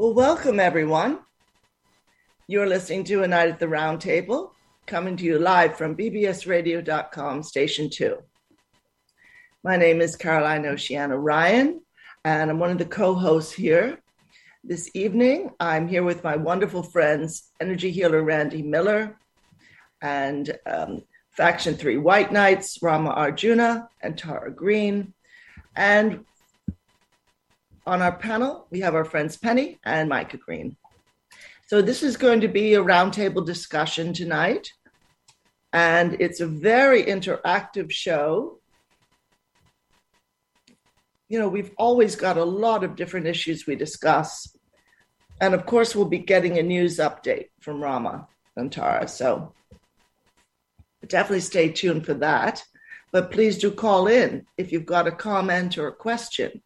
Well, welcome everyone. You're listening to A Night at the Roundtable, coming to you live from bbsradio.com, Station 2. My name is Caroline Oceana Ryan, and I'm one of the co hosts here. This evening, I'm here with my wonderful friends, energy healer Randy Miller and um, Faction 3 White Knights, Rama Arjuna and Tara Green. And on our panel, we have our friends Penny and Micah Green. So this is going to be a roundtable discussion tonight. And it's a very interactive show. You know, we've always got a lot of different issues we discuss. And of course, we'll be getting a news update from Rama and Tara. So definitely stay tuned for that. But please do call in if you've got a comment or a question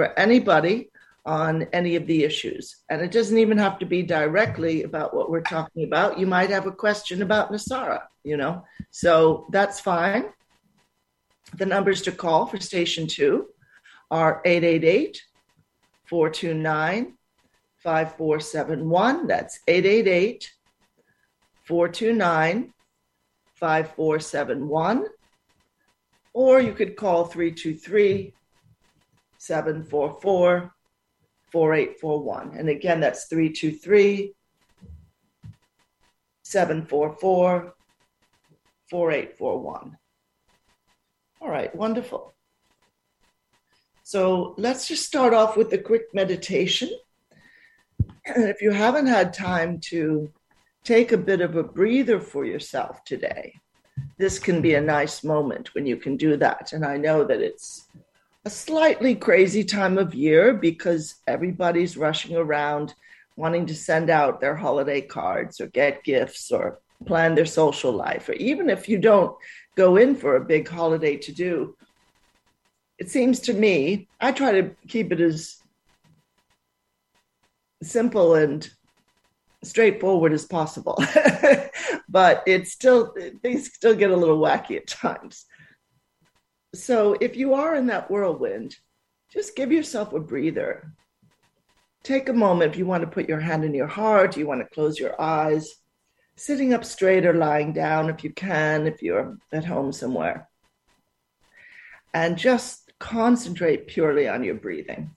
for anybody on any of the issues. And it doesn't even have to be directly about what we're talking about. You might have a question about NESARA, you know? So that's fine. The numbers to call for station two are 888 429 5471. That's 888 429 5471. Or you could call 323 744 4841. And again, that's 323 744 4841. All right, wonderful. So let's just start off with a quick meditation. And if you haven't had time to take a bit of a breather for yourself today, this can be a nice moment when you can do that. And I know that it's a slightly crazy time of year because everybody's rushing around wanting to send out their holiday cards or get gifts or plan their social life. Or even if you don't go in for a big holiday to do, it seems to me, I try to keep it as simple and straightforward as possible. but it's still, things still get a little wacky at times. So if you are in that whirlwind, just give yourself a breather. Take a moment if you want to put your hand in your heart, you want to close your eyes, sitting up straight or lying down if you can, if you're at home somewhere. And just concentrate purely on your breathing.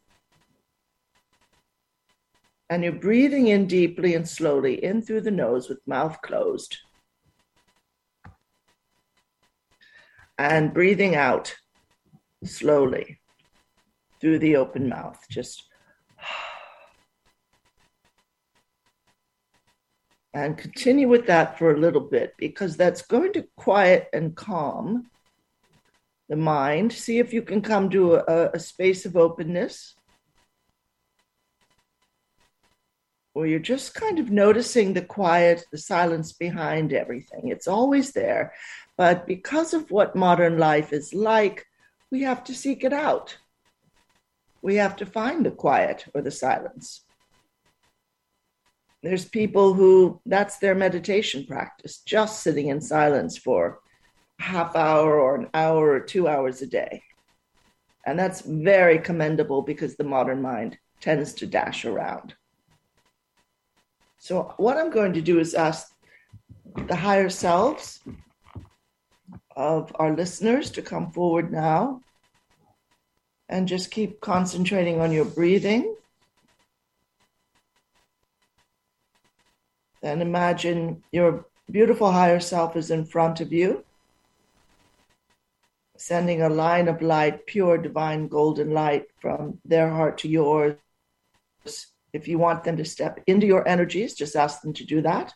And you're breathing in deeply and slowly in through the nose with mouth closed. And breathing out slowly through the open mouth. Just and continue with that for a little bit because that's going to quiet and calm the mind. See if you can come to a, a space of openness where you're just kind of noticing the quiet, the silence behind everything. It's always there. But because of what modern life is like, we have to seek it out. We have to find the quiet or the silence. There's people who that's their meditation practice, just sitting in silence for half hour or an hour or two hours a day. And that's very commendable because the modern mind tends to dash around. So, what I'm going to do is ask the higher selves of our listeners to come forward now and just keep concentrating on your breathing. Then imagine your beautiful higher self is in front of you, sending a line of light, pure divine golden light from their heart to yours. If you want them to step into your energies, just ask them to do that.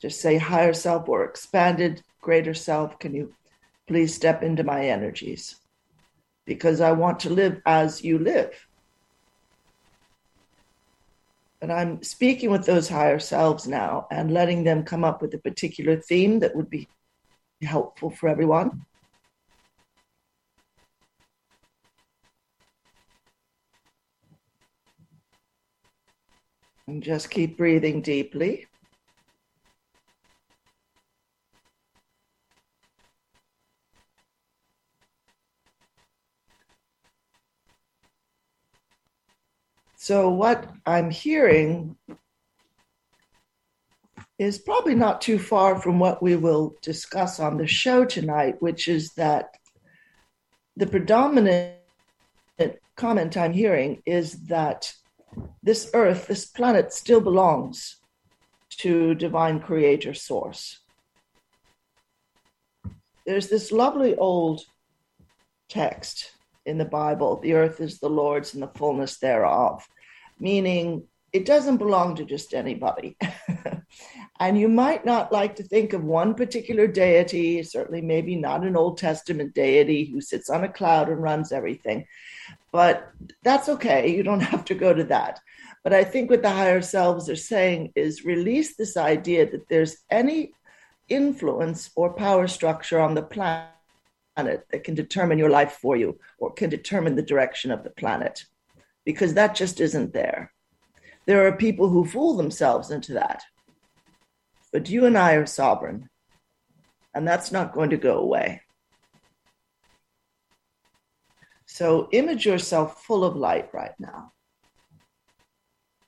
Just say higher self or expanded greater self. Can you please step into my energies because I want to live as you live. And I'm speaking with those higher selves now and letting them come up with a particular theme that would be helpful for everyone. And just keep breathing deeply. So, what I'm hearing is probably not too far from what we will discuss on the show tonight, which is that the predominant comment I'm hearing is that this earth, this planet, still belongs to divine creator source. There's this lovely old text in the Bible the earth is the Lord's and the fullness thereof, meaning it doesn't belong to just anybody. and you might not like to think of one particular deity, certainly maybe not an Old Testament deity who sits on a cloud and runs everything, but that's okay. You don't have to go to that. But I think what the higher selves are saying is release this idea that there's any influence or power structure on the planet that can determine your life for you or can determine the direction of the planet because that just isn't there. There are people who fool themselves into that. But you and I are sovereign, and that's not going to go away. So image yourself full of light right now.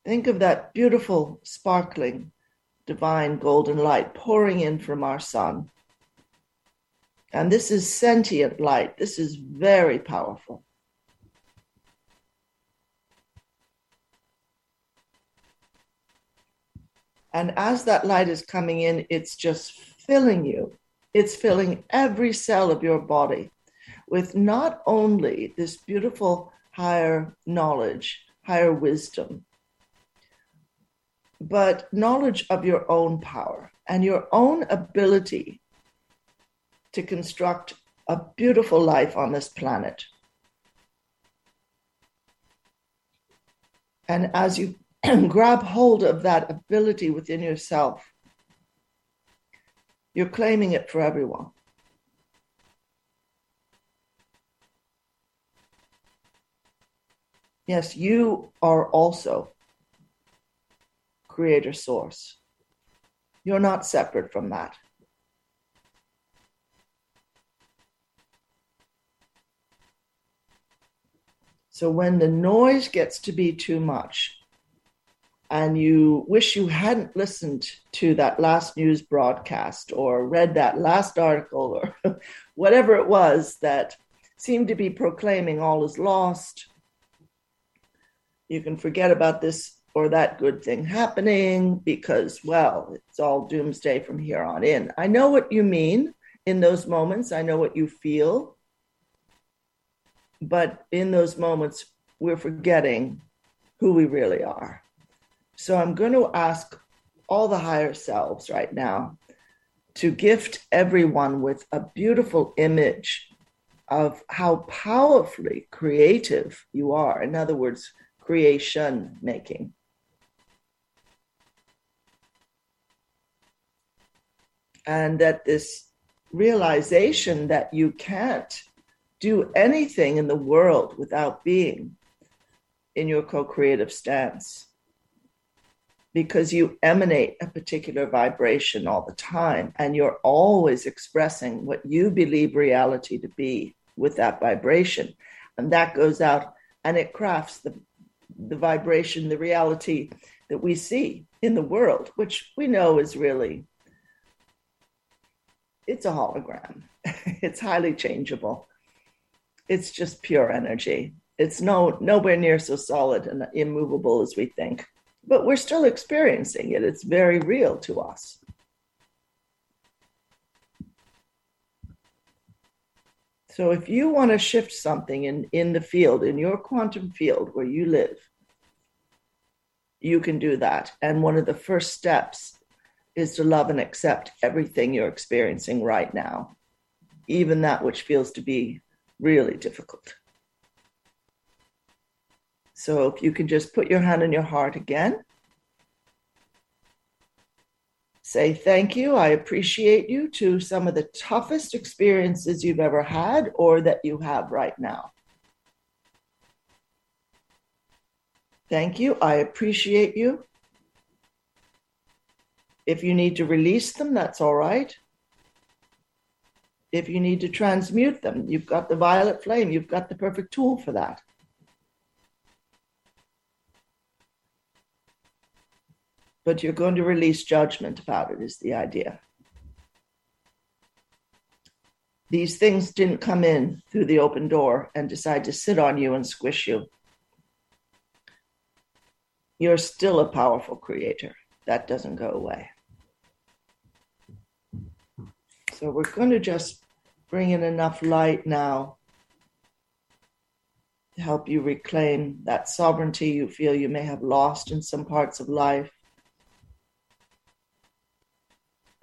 Think of that beautiful, sparkling, divine golden light pouring in from our sun. And this is sentient light. This is very powerful. And as that light is coming in, it's just filling you. It's filling every cell of your body with not only this beautiful higher knowledge, higher wisdom, but knowledge of your own power and your own ability to construct a beautiful life on this planet. And as you grab hold of that ability within yourself, you're claiming it for everyone. Yes, you are also creator source. You're not separate from that. So when the noise gets to be too much, and you wish you hadn't listened to that last news broadcast or read that last article or whatever it was that seemed to be proclaiming all is lost, you can forget about this or that good thing happening because, well, it's all doomsday from here on in. I know what you mean in those moments, I know what you feel. But in those moments, we're forgetting who we really are. So I'm going to ask all the higher selves right now to gift everyone with a beautiful image of how powerfully creative you are. In other words, creation making. And that this realization that you can't do anything in the world without being in your co creative stance because you emanate a particular vibration all the time and you're always expressing what you believe reality to be with that vibration. And that goes out and it crafts the the vibration, the reality that we see in the world, which we know is really it's a hologram. it's highly changeable. It's just pure energy. It's no nowhere near so solid and immovable as we think. But we're still experiencing it. It's very real to us. So if you want to shift something in, in the field, in your quantum field where you live, you can do that. And one of the first steps is to love and accept everything you're experiencing right now, even that which feels to be really difficult. So if you can just put your hand on your heart again say thank you. I appreciate you to some of the toughest experiences you've ever had or that you have right now. Thank you. I appreciate you. If you need to release them, that's all right. If you need to transmute them, you've got the violet flame, you've got the perfect tool for that. but you're going to release judgment about it, is the idea. These things didn't come in through the open door and decide to sit on you and squish you. You're still a powerful creator. That doesn't go away. So we're going to just bring in enough light now to help you reclaim that sovereignty you feel you may have lost in some parts of life.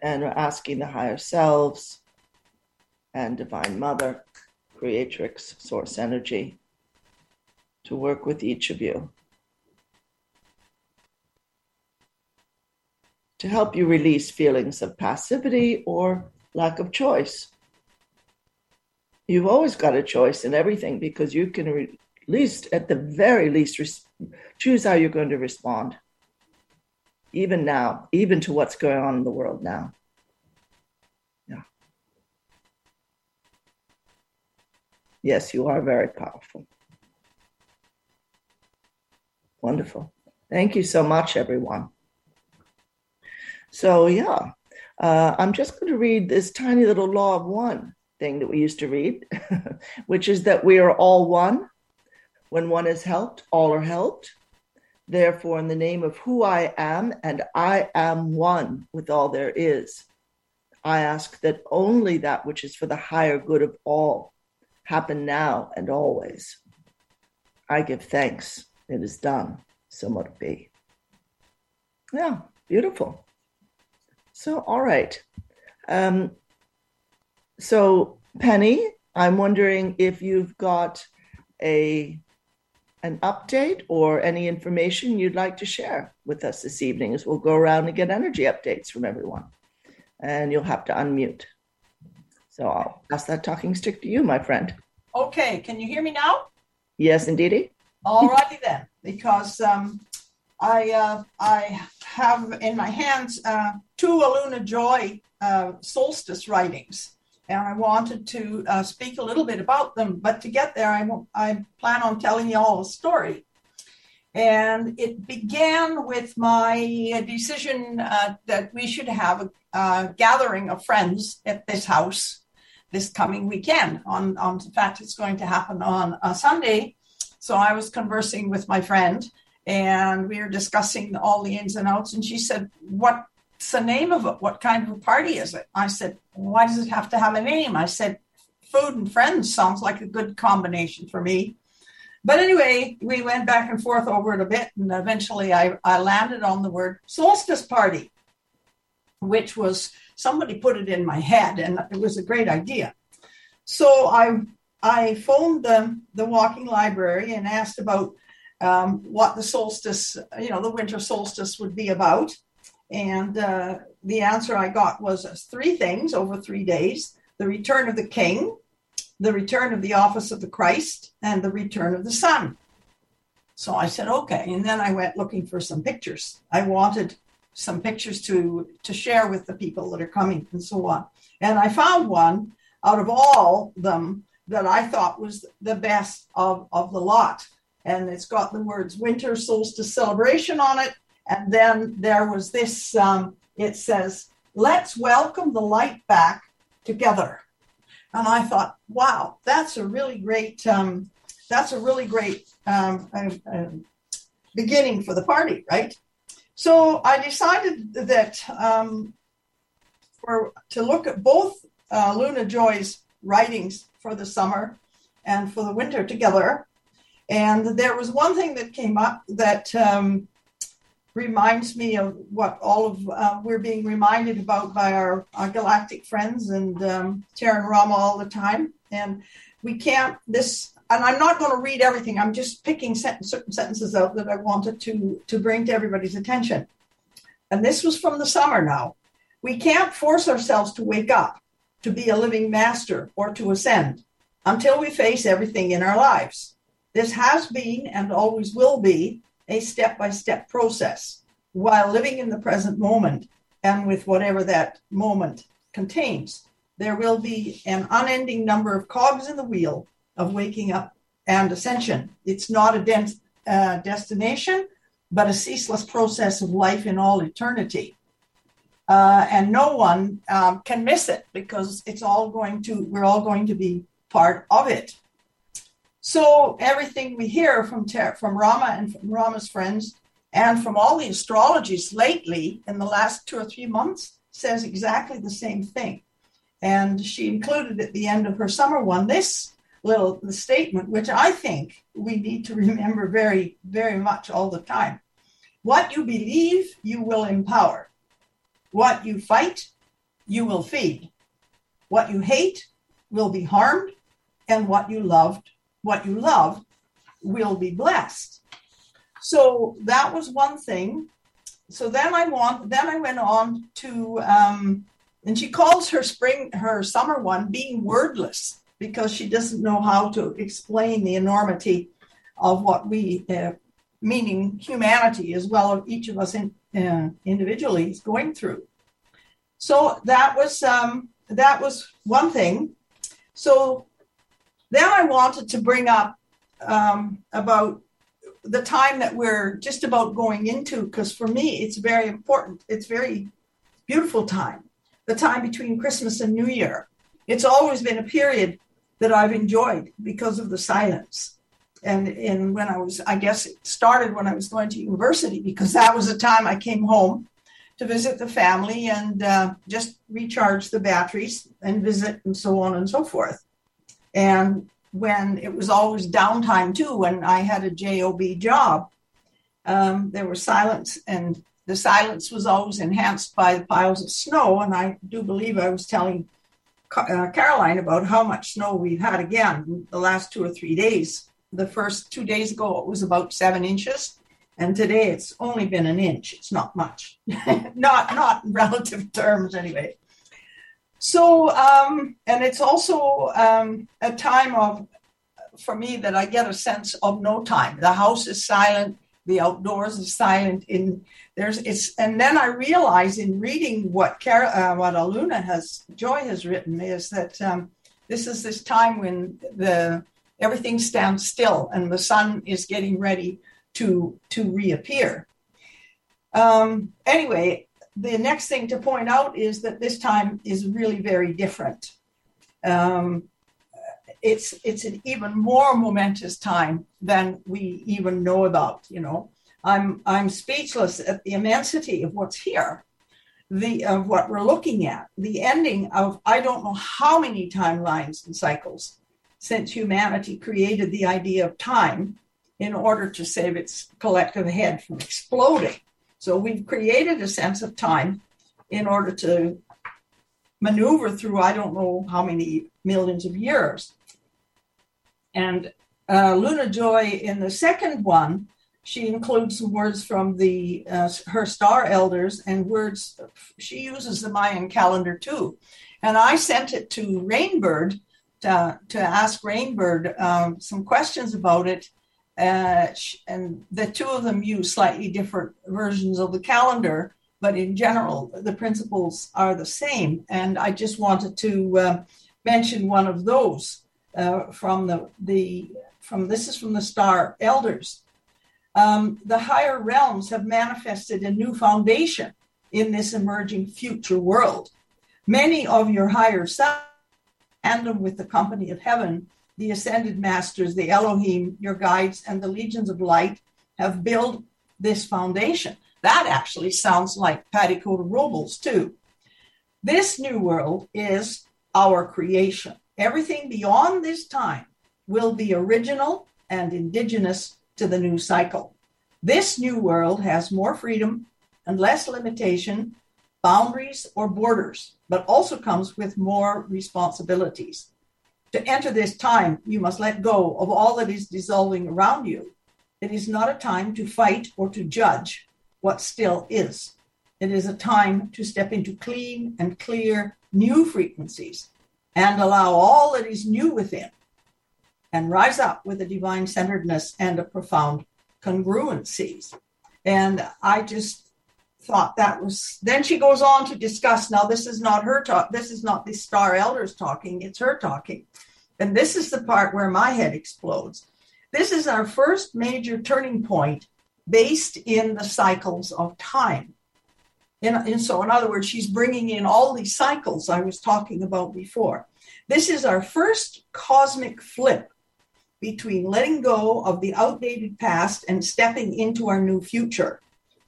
And we're asking the higher selves and Divine Mother, Creatrix, Source Energy, to work with each of you to help you release feelings of passivity or lack of choice. You've always got a choice in everything because you can re- at least, at the very least, res- choose how you're going to respond. Even now, even to what's going on in the world now. Yeah. Yes, you are very powerful. Wonderful. Thank you so much, everyone. So, yeah, uh, I'm just going to read this tiny little law of one thing that we used to read, which is that we are all one when one is helped, all are helped. Therefore, in the name of who I am, and I am one with all there is, I ask that only that which is for the higher good of all happen now and always. I give thanks. It is done. So mote it be. Yeah, beautiful. So, all right. Um, so, Penny, I'm wondering if you've got a an update or any information you'd like to share with us this evening as we'll go around and get energy updates from everyone. And you'll have to unmute. So I'll pass that talking stick to you, my friend. Okay, can you hear me now? Yes, indeedy. All righty then, because um, I uh, I have in my hands uh, two Aluna Joy uh, solstice writings and I wanted to uh, speak a little bit about them. But to get there, I, I plan on telling you all a story. And it began with my decision uh, that we should have a, gathering of friends at this house this coming weekend. On, on fact, it's going to happen on a Sunday. So I was conversing with my friend, and we were discussing all the ins and outs. And she said, what's the name of it? What kind of a party is it? I said, why does it have to have a name? I said, food and friends sounds like a good combination for me. But anyway, we went back and forth over it a bit, and eventually I, I landed on the word solstice party, which was somebody put it in my head, and it was a great idea. So I I phoned the, the walking library and asked about um, what the solstice, you know, the winter solstice would be about. And uh, the answer I got was three things over three days the return of the king, the return of the office of the Christ, and the return of the Sun. So I said, okay. And then I went looking for some pictures. I wanted some pictures to, to share with the people that are coming and so on. And I found one out of all them that I thought was the best of, of the lot. And it's got the words winter solstice celebration on it and then there was this um, it says, let's welcome the light back together. And I thought, wow, that's a really great, um, that's a really great um, uh, beginning for the party, right? So I decided that um, for to look at both uh, Luna Joy's writings for the summer and for the winter together. And there was one thing that came up that um, reminds me of what all of uh, we're being reminded about by our, our galactic friends and um, Terran Rama all the time. And we can't this, and I'm not going to read everything. I'm just picking certain sentences out that I wanted to to bring to everybody's attention. And this was from the summer now. We can't force ourselves to wake up, to be a living master, or to ascend until we face everything in our lives. This has been and always will be a step by step process while living in the present moment and with whatever that moment contains. There will be an unending number of cogs in the wheel of waking up and ascension. It's not a uh, destination, but a ceaseless process of life in all eternity. Uh, and no one um, can miss it because it's all going to, we're all going to be part of it. So everything we hear from from Rama and from Rama's friends and from all the astrologies lately in the last two or three months says exactly the same thing. And she included at the end of her summer one this little statement, which I think we need to remember very, very much all the time. What you believe, you will empower. What you fight, you will feed. What you hate will be harmed, and what you loved, what you love, will be blessed. So that was one thing. So then I want, then I went on to, um, and she calls her spring, her summer one being wordless because she doesn't know how to explain the enormity of what we, uh, meaning humanity as well as each of us in, uh, individually is going through. So that was um, that was one thing. So then I wanted to bring up um, about the time that we're just about going into, because for me it's very important. It's very beautiful time, the time between Christmas and New Year. It's always been a period that I've enjoyed because of the silence. And, and when I was, I guess it started when I was going to university because that was the time I came home to visit the family and uh, just recharge the batteries and visit and so on and so forth. And when it was always downtime too, when I had a job job, um, there was silence, and the silence was always enhanced by the piles of snow. And I do believe I was telling uh, Caroline about how much snow we've had again the last two or three days. The first two days ago, it was about seven inches, and today it's only been an inch. It's not much, not not in relative terms anyway. So, um, and it's also um, a time of, for me, that I get a sense of no time. The house is silent, the outdoors is silent. In there's it's, and then I realize in reading what Car- uh, what Aluna has, Joy has written, is that um, this is this time when the everything stands still and the sun is getting ready to to reappear. Um, anyway, the next thing to point out is that this time is really very different. Um, it's it's an even more momentous time than we even know about. You know, I'm I'm speechless at the immensity of what's here, the of what we're looking at, the ending of I don't know how many timelines and cycles since humanity created the idea of time in order to save its collective head from exploding. So we've created a sense of time in order to maneuver through I don't know how many millions of years. And uh, Luna Joy in the second one, she includes some words from the uh, her star elders and words she uses the Mayan calendar too. And I sent it to Rainbird to, to ask Rainbird um, some questions about it uh, and the two of them use slightly different versions of the calendar, but in general, the principles are the same. And I just wanted to uh, mention one of those uh, from the, the from this is from the star elders. Um, the higher realms have manifested a new foundation in this emerging future world. Many of your higher selves, tandem with the company of heaven, the ascended masters, the Elohim, your guides, and the legions of light have built this foundation. That actually sounds like Padikota Robles, too. This new world is our creation. Everything beyond this time will be original and indigenous to the new cycle. This new world has more freedom and less limitation, boundaries, or borders, but also comes with more responsibilities. To enter this time, you must let go of all that is dissolving around you. It is not a time to fight or to judge what still is. It is a time to step into clean and clear new frequencies and allow all that is new within and rise up with a divine centeredness and a profound congruencies. And I just thought that was then she goes on to discuss now this is not her talk this is not the star elders talking it's her talking and this is the part where my head explodes this is our first major turning point based in the cycles of time. And, and, so, in other words, she's bringing in all these cycles I was talking about before. This is our first cosmic flip between letting go of the outdated past and stepping into our new future.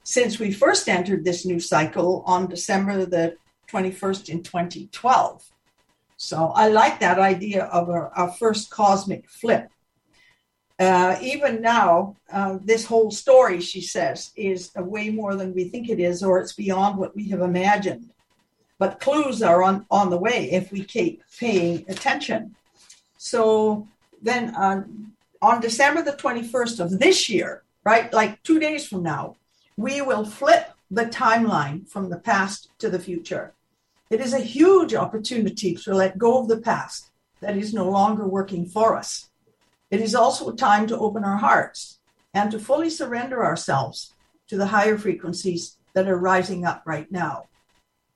Since we first entered this new cycle on December the 21st in 2012. So I like that idea of our first cosmic flip. Uh, even now, uh, this whole story, she says, is way more than we think it is, or it's beyond what we have imagined. But clues are on, on the way if we keep paying attention. So then on, on December the 21st of this year, right, like two days from now, we will flip the timeline from the past to the future. It is a huge opportunity to let go of the past that is no longer working for us. It is also a time to open our hearts and to fully surrender ourselves to the higher frequencies that are rising up right now.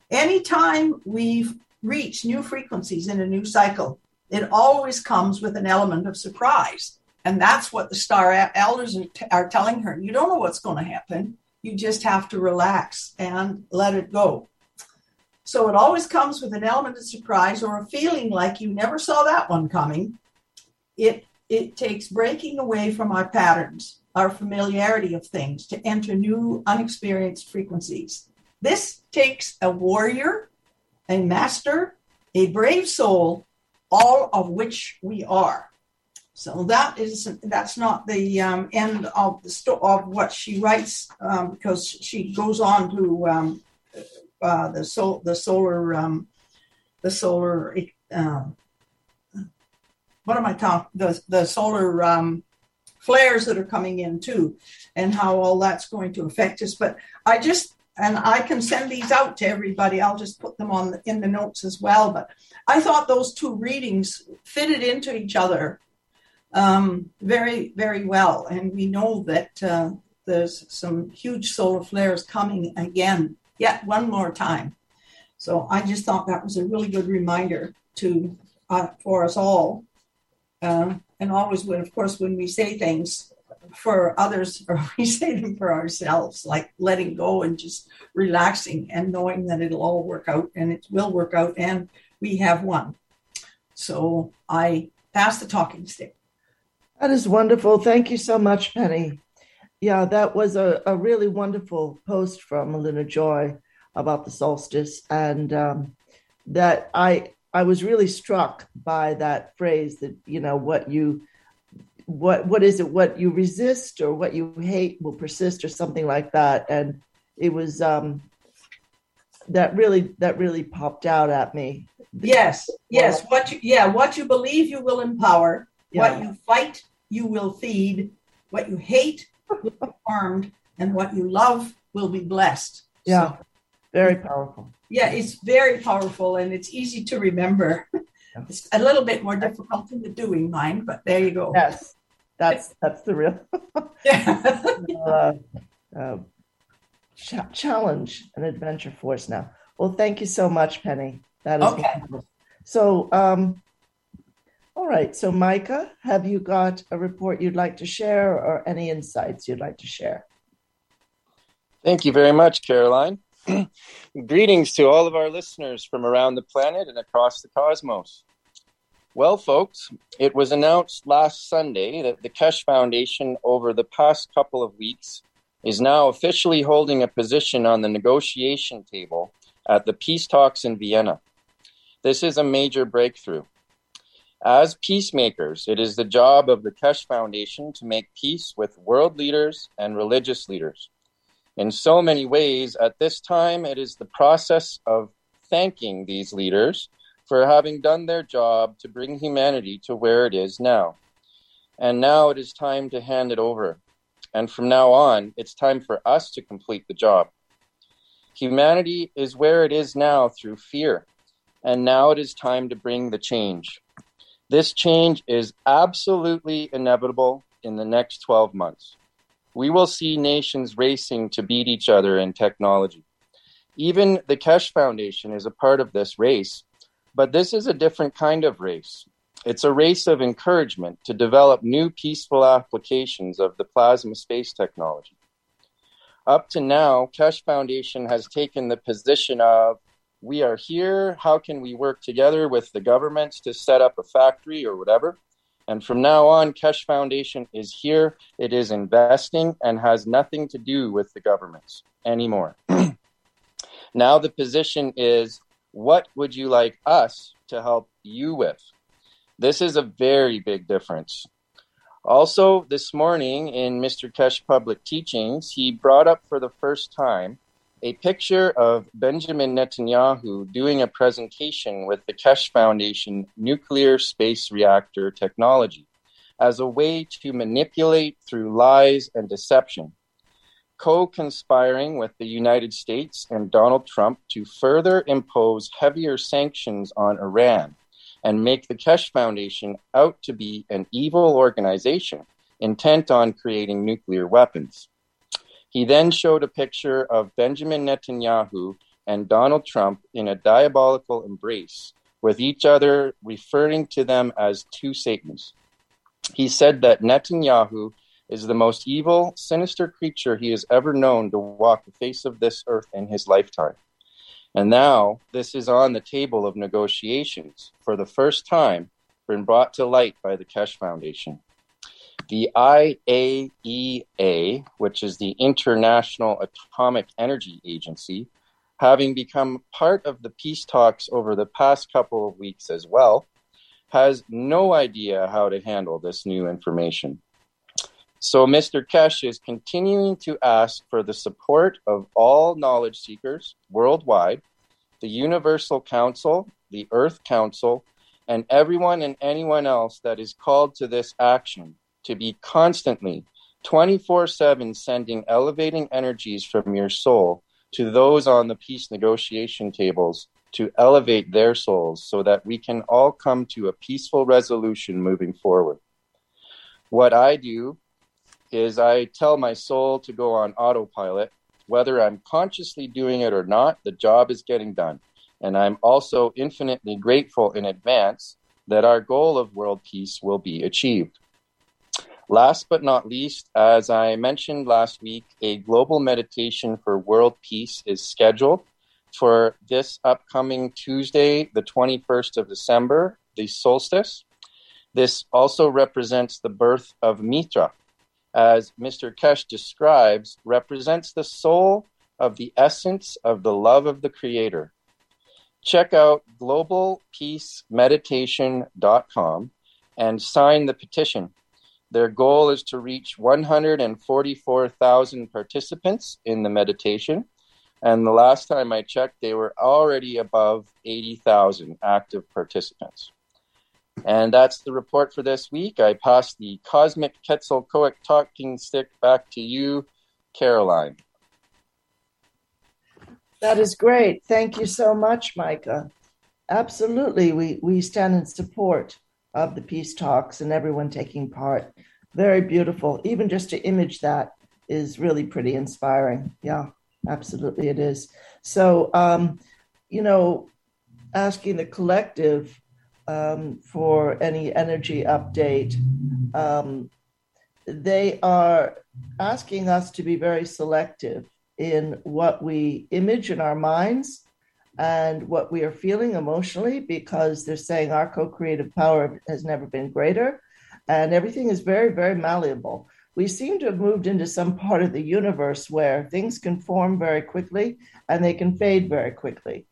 Anytime we've reached new frequencies in a new cycle, it always comes with an element of surprise. And that's what the star elders are, t- are telling her. You don't know what's going to happen. You just have to relax and let it go. So it always comes with an element of surprise or a feeling like you never saw that one coming. It it takes breaking away from our patterns, our familiarity of things to enter new unexperienced frequencies. This takes a warrior, a master, a brave soul, all of which we are. So that is that's not the um, end of the sto- of what she writes um, because she goes on to um, uh, the sol- the solar um, the solar um, what am I talking the the solar um, flares that are coming in too, and how all that's going to affect us. But I just and I can send these out to everybody. I'll just put them on the, in the notes as well. But I thought those two readings fitted into each other um, very, very well. And we know that uh, there's some huge solar flares coming again, yet one more time. So I just thought that was a really good reminder to uh, for us all. Uh, and always when, of course, when we say things for others, or we say them for ourselves, like letting go and just relaxing and knowing that it'll all work out and it will work out, and we have won. So I pass the talking stick. That is wonderful. Thank you so much, Penny. Yeah, that was a, a really wonderful post from Luna Joy about the solstice, and um, that I I was really struck by that phrase that you know what you what what is it? What you resist or what you hate will persist or something like that. And it was um that really that really popped out at me. Yes yes. What you yeah what you believe you will empower yeah. What you fight, you will feed. What you hate will be harmed. And what you love will be blessed. Yeah. So, very powerful. Yeah, it's very powerful and it's easy to remember. It's a little bit more difficult in the doing mind, but there you go. Yes, that's that's the real uh, uh, challenge and adventure for us now. Well, thank you so much, Penny. That is okay. Wonderful. So, um, all right. So, Micah, have you got a report you'd like to share or any insights you'd like to share? Thank you very much, Caroline. Greetings to all of our listeners from around the planet and across the cosmos. Well, folks, it was announced last Sunday that the Keshe Foundation, over the past couple of weeks, is now officially holding a position on the negotiation table at the peace talks in Vienna. This is a major breakthrough. As peacemakers, it is the job of the Keshe Foundation to make peace with world leaders and religious leaders. In so many ways, at this time, it is the process of thanking these leaders for having done their job to bring humanity to where it is now. And now it is time to hand it over. And from now on, it's time for us to complete the job. Humanity is where it is now through fear. And now it is time to bring the change. This change is absolutely inevitable in the next 12 months. We will see nations racing to beat each other in technology. Even the Keshe Foundation is a part of this race, but this is a different kind of race. It's a race of encouragement to develop new peaceful applications of the plasma space technology. Up to now, Keshe Foundation has taken the position of we are here. How can we work together with the governments to set up a factory or whatever? And from now on, Keshe Foundation is here. It is investing and has nothing to do with the governments anymore. now the position is what would you like us to help you with? This is a very big difference. Also, this morning in Mr. Keshe Public Teachings, he brought up for the first time a picture of Benjamin Netanyahu doing a presentation with the Keshe Foundation nuclear space reactor technology as a way to manipulate through lies and deception, co conspiring with the United States and Donald Trump to further impose heavier sanctions on Iran and make the Keshe Foundation out to be an evil organization intent on creating nuclear weapons. He then showed a picture of Benjamin Netanyahu and Donald Trump in a diabolical embrace, with each other referring to them as two Satans. He said that Netanyahu is the most evil, sinister creature he has ever known to walk the face of this earth in his lifetime. And now this is on the table of negotiations for the first time, been brought to light by the Keshe Foundation. The IAEA, which is the International Atomic Energy Agency, having become part of the peace talks over the past couple of weeks as well, has no idea how to handle this new information. So Mr. Keshe is continuing to ask for the support of all knowledge seekers worldwide, the Universal Council, the Earth Council, and everyone and anyone else that is called to this action to be constantly 24 7 sending elevating energies from your soul to those on the peace negotiation tables to elevate their souls so that we can all come to a peaceful resolution moving forward. What I do is I tell my soul to go on autopilot. Whether I'm consciously doing it or not, the job is getting done. And I'm also infinitely grateful in advance that our goal of world peace will be achieved. Last but not least, as I mentioned last week, a global meditation for world peace is scheduled for this upcoming Tuesday, the 21st of December, the solstice. This also represents the birth of Mitra, as Mr. Keshe describes, represents the soul of the essence of the love of the Creator. Check out globalpeacemeditation.com and sign the petition their goal is to reach 144,000 participants in the meditation. And the last time I checked, they were already above 80,000 active participants. And that's the report for this week. I pass the Cosmic Quetzalcoatl talking stick back to you, Caroline. That is great. Thank you so much, Micah. Absolutely. We, we stand in support of the peace talks and everyone taking part. Very beautiful. Even just to image that is really pretty inspiring. Yeah, absolutely it is. So, um, you know, asking the collective um, for any energy update, um, they are asking us to be very selective in what we image in our minds and what we are feeling emotionally because they're saying our co creative power has never been greater and everything is very, very malleable. We seem to have moved into some part of the universe where things can form very quickly and they can fade very quickly.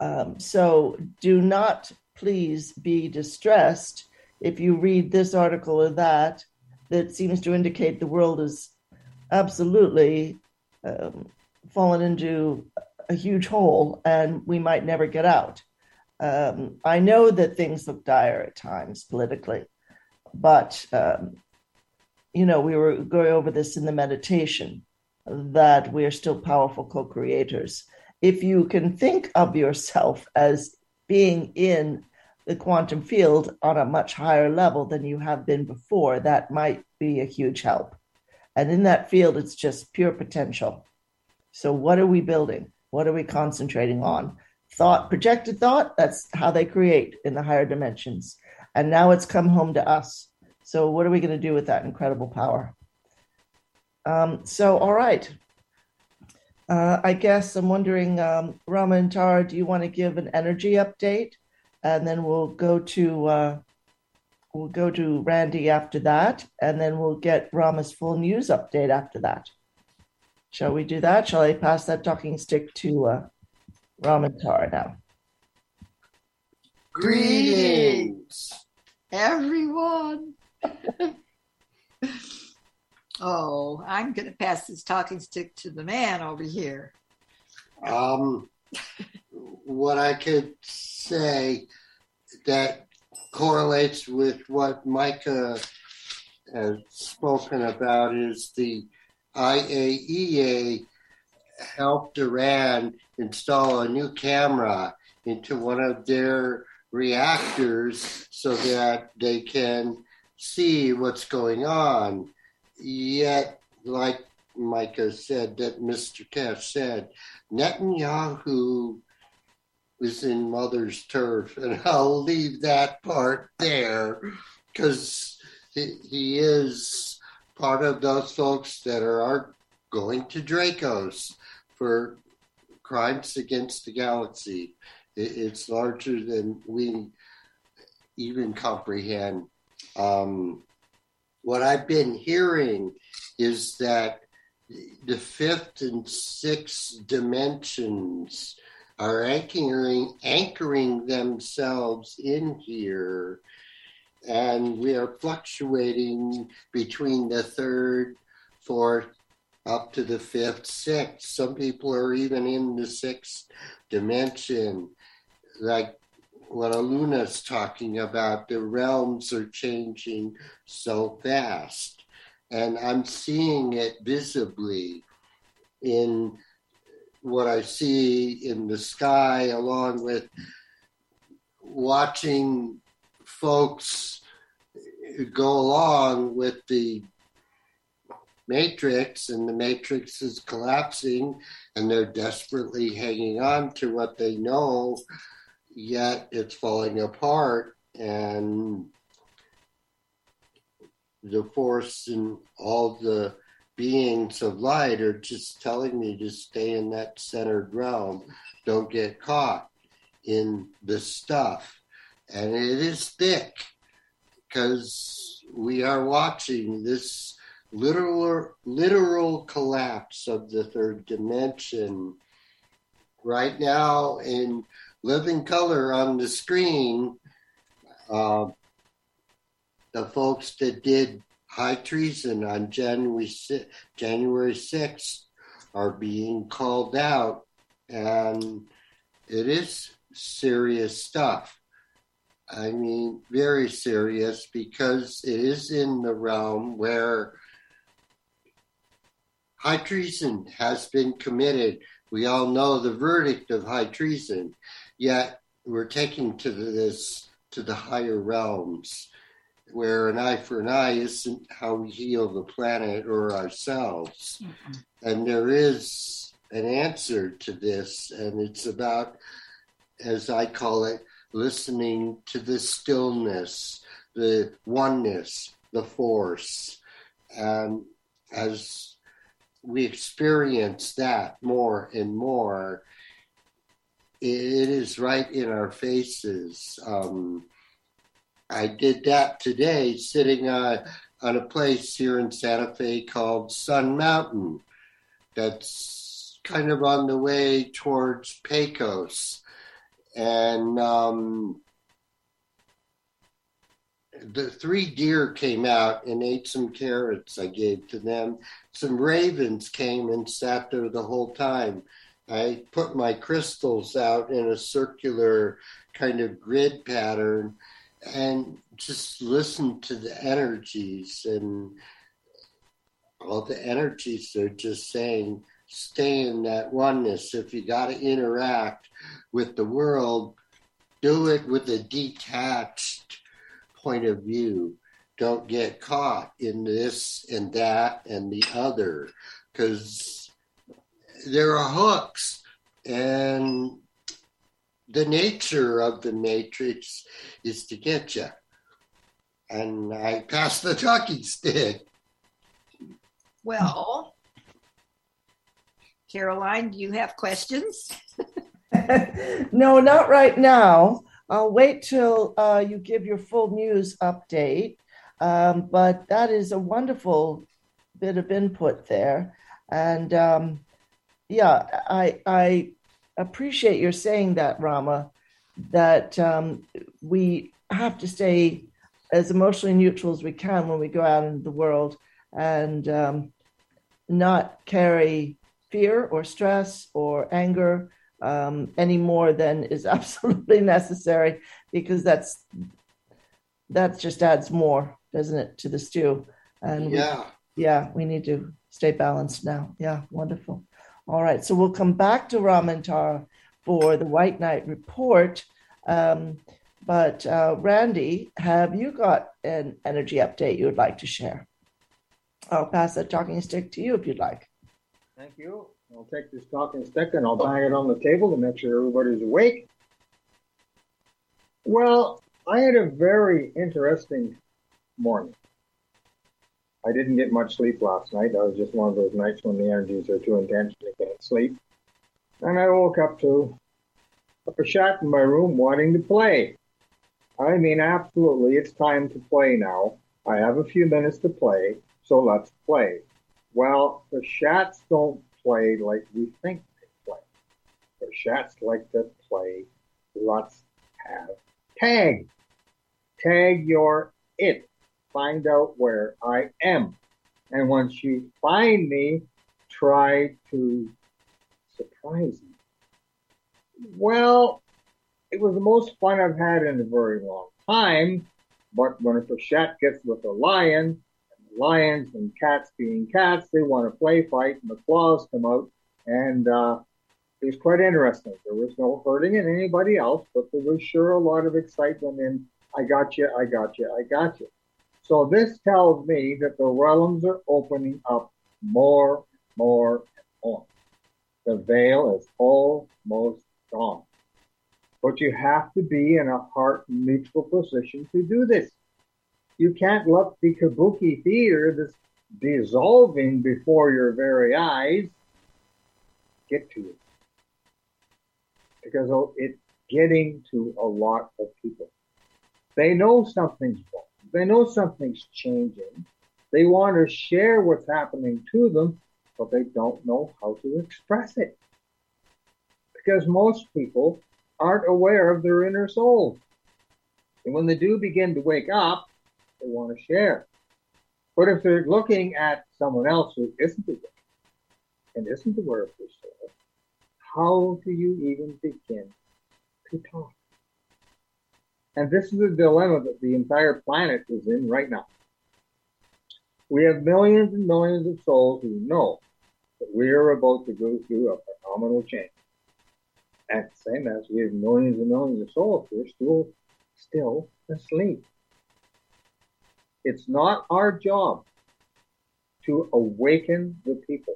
Um, so do not please be distressed if you read this article or that that seems to indicate the world is absolutely um, fallen into a huge hole and we might never get out. Um, I know that things look dire at times politically, but um, you know, we were going over this in the meditation that we are still powerful co-creators. If you can think of yourself as being in the quantum field on a much higher level than you have been before, that might be a huge help. And in that field, it's just pure potential. So, what are we building? What are we concentrating on? Thought, projected thought, that's how they create in the higher dimensions. And now it's come home to us. So, what are we going to do with that incredible power? Um, so, all right. Uh, I guess I'm wondering, um, Rama and Tara, do you want to give an energy update? And then we'll go to uh, we'll go to Randy after that, and then we'll get Rama's full news update after that. Shall we do that? Shall I pass that talking stick to uh, Ram and Tara now? Greetings, everyone. oh, I'm going to pass this talking stick to the man over here. Um, what I could say that correlates with what Micah has spoken about is the IAEA helped Iran install a new camera into one of their reactors so that they can see what's going on. Yet, like Micah said, that Mr. Cash said, Netanyahu is in mother's turf, and I'll leave that part there because he, he is part of those folks that are, going to Dracos for crimes against the galaxy. It, it's larger than we even comprehend. Um, what I've been hearing is that the fifth and sixth dimensions are anchoring anchoring themselves in here and we are fluctuating between the third fourth up to the fifth sixth. Some people are even in the sixth dimension. Like what aluna's talking about the realms are changing so fast. And i'm seeing it visibly in what I see in the sky, along with watching folks go along with the matrix, and the matrix is collapsing, and they're desperately hanging on to what they know, yet it's falling apart, and the force and all the beings of light are just telling me to stay in that centered realm. Don't get caught in the stuff. And it is thick because we are watching this literal literal collapse of the third dimension right now in living color on the screen. Uh, the folks that did high treason on January 6th, January 6th are being called out, and it is serious stuff. I mean, very serious because it is in the realm where high treason has been committed. We all know the verdict of high treason, yet we're taking to this to the higher realms where an eye for an eye isn't how we heal the planet or ourselves. Mm-hmm. And there is an answer to this, and it's about, as I call it, listening to the stillness, the oneness, the force. And as we experience that more and more, it is right in our faces. Um, I did that today, sitting uh, on a place here in Santa Fe called Sun Mountain. That's kind of on the way towards Pecos. And um, the three deer came out and ate some carrots I gave to them. Some ravens came and sat there the whole time. I put my crystals out in a circular kind of grid pattern and just listened to the energies and all the energies they're just saying stay in that oneness if you got to interact with the world do it with a detached point of view don't get caught in this and that and the other because there are hooks and the nature of the matrix is to get you. And I pass the talking stick. Well, Caroline, do you have questions? no, not right now. I'll wait till uh, you give your full news update. Um, but that is a wonderful bit of input there. And um, yeah, I, I appreciate your saying that, Rama, that um, we have to stay as emotionally neutral as we can when we go out into the world and um, not carry fear or stress or anger um, any more than is absolutely necessary because that's that just adds more doesn't it to the stew. And Yeah. we, yeah. we need to stay balanced now. Yeah wonderful. All right so we'll come back to Ram and Tara for the white knight report. Um, but uh, randy have you got an energy update you would like to share? I'll pass that talking stick to you if you'd like Thank you. I'll take this talking stick and I'll bang it on the table to make sure everybody's awake. Well, I had a very interesting morning. I didn't get much sleep last night. That was just one of those nights when the energies are too intense and I can't sleep. And I woke up to a shot in my room wanting to play. I mean, absolutely, it's time to play now. I have a few minutes to play, so let's play. Well, the Shats don't play like we think they play. The Shats like to play let's have tag. Tag your it. Find out where I am. And once you find me, try to surprise me. Well, it was the most fun I've had in a very long time. But when a Shat gets with a lion, lions and cats being cats, they want to play fight, and the claws come out, and uh, it was quite interesting. There was no hurting in anybody else, but there was sure a lot of excitement in I got you, I got you, I got you. So this tells me that the realms are opening up more, more, and more. The veil is almost gone. But you have to be in a heart neutral position to do this you can't let the kabuki theater that's dissolving before your very eyes get to you. Because oh, it's getting to a lot of people. They know something's wrong. They know something's changing. They want to share what's happening to them, but they don't know how to express it. Because most people aren't aware of their inner soul. And when they do begin to wake up, they want to share. But if they're looking at someone else who isn't aware and isn't aware of their soul, how do you even begin to talk? And this is a dilemma that the entire planet is in right now. We have millions and millions of souls who know that we are about to go through a phenomenal change. The same as we have millions and millions of souls who are still still asleep. It's not our job to awaken the people.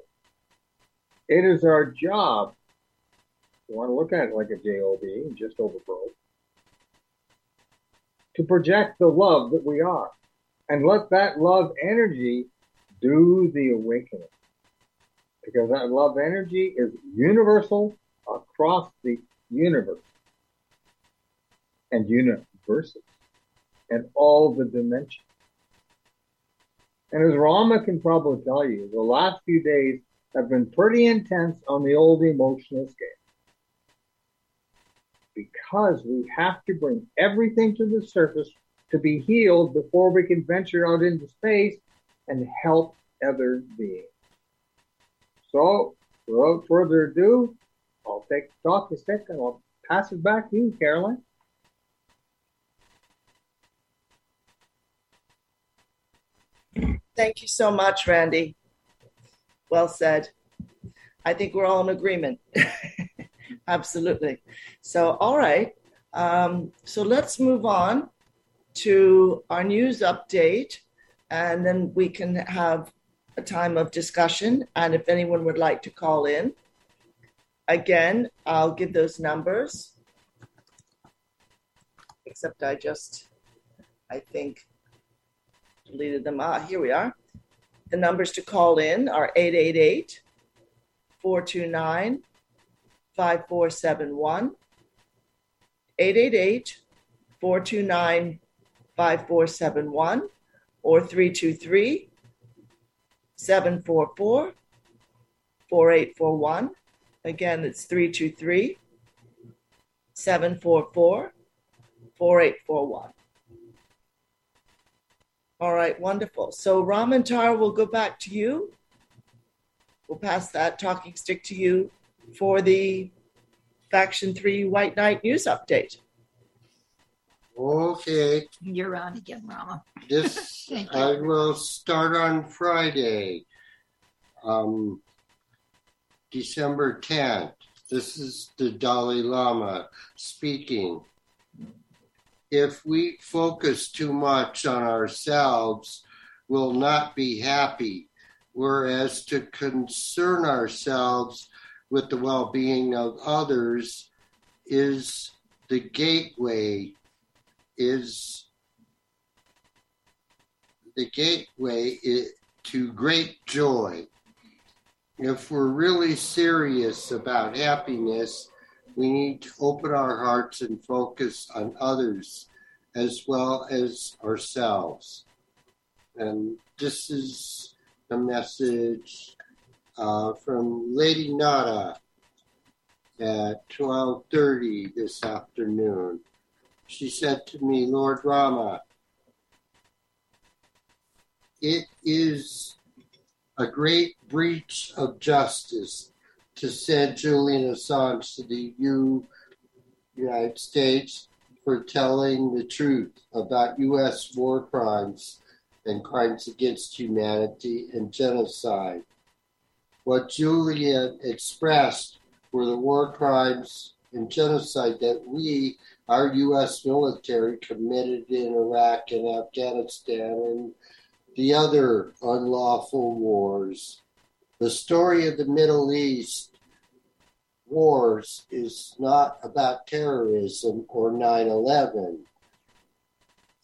It is our job, you want to look at it like a job, just overbroad, to project the love that we are and let that love energy do the awakening. Because that love energy is universal across the universe and universes and all the dimensions. And as Rama can probably tell you, the last few days have been pretty intense on the old emotional scale. Because we have to bring everything to the surface to be healed before we can venture out into space and help other beings. So, without further ado, I'll take the talking stick and I'll pass it back to you, Caroline. Thank you so much, Randy. Well said. I think we're all in agreement. Absolutely. So, all right. Um, so let's move on to our news update, and then we can have a time of discussion. And if anyone would like to call in, again, I'll give those numbers. Except I just, I think, deleted them. Ah, here we are. The numbers to call in are 888 429 5471. 888 429 5471 or 323 744 4841. Again, it's 323 744 4841. All right, wonderful. So, Ram and Tara, we'll go back to you. We'll pass that talking stick to you for the Faction 3 White Knight news update. Okay, You're on again, Rama. this I will start on Friday, um, December 10th. This is the Dalai Lama speaking. If we focus too much on ourselves, we'll not be happy, whereas to concern ourselves with the well being of others is the gateway, is the gateway to great joy. If we're really serious about happiness, we need to open our hearts and focus on others as well as ourselves. And this is a message uh, from Lady Nada at 12:30 this afternoon. She said to me, Lord Rama, it is a great breach of justice to send Julian Assange to the U- United States for telling the truth about U.S. war crimes and crimes against humanity and genocide. What Julian expressed were the war crimes and genocide that we, our U.S. military, committed in Iraq and Afghanistan and the other unlawful wars. The story of the Middle East wars is not about terrorism or 9 11.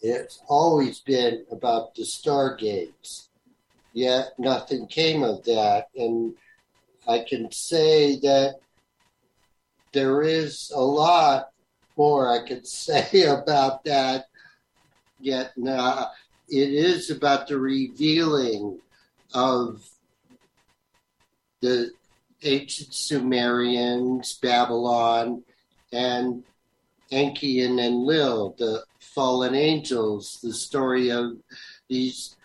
It's always been about the Stargates. Yet nothing came of that. And I can say that there is a lot more I could say about that. Yet nah, it is about the revealing of the ancient Sumerians, Babylon, and Enki and Enlil, the fallen angels, the story of these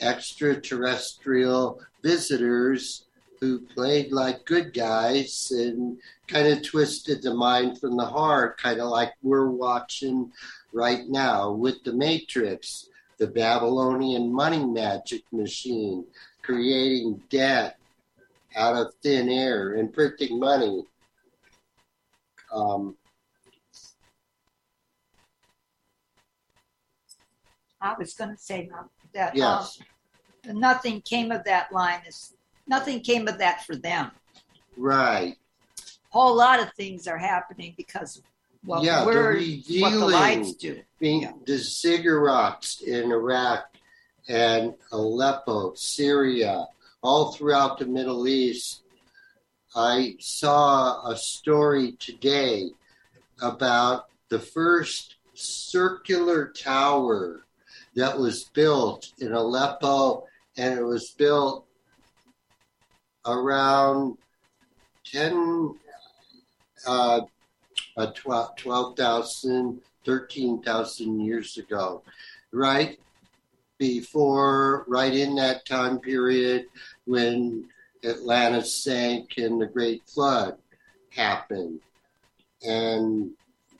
extraterrestrial visitors who played like good guys and kind of twisted the mind from the heart, kind of like we're watching right now with the Matrix, the Babylonian money magic machine, creating debt out of thin air and printing money. Um, I was going to say that um, yes, nothing came of that line. Is nothing came of that for them. right. A whole lot of things are happening because of what Yeah, the we're what the lights do. being Yeah. the ziggurats in Iraq and Aleppo, Syria, all throughout the Middle East. I saw a story today about the first circular tower that was built in Aleppo, and it was built around 10, uh, uh, 12 12,000, 13,000 years ago, right before, right in that time period when Atlantis sank and the Great Flood happened. And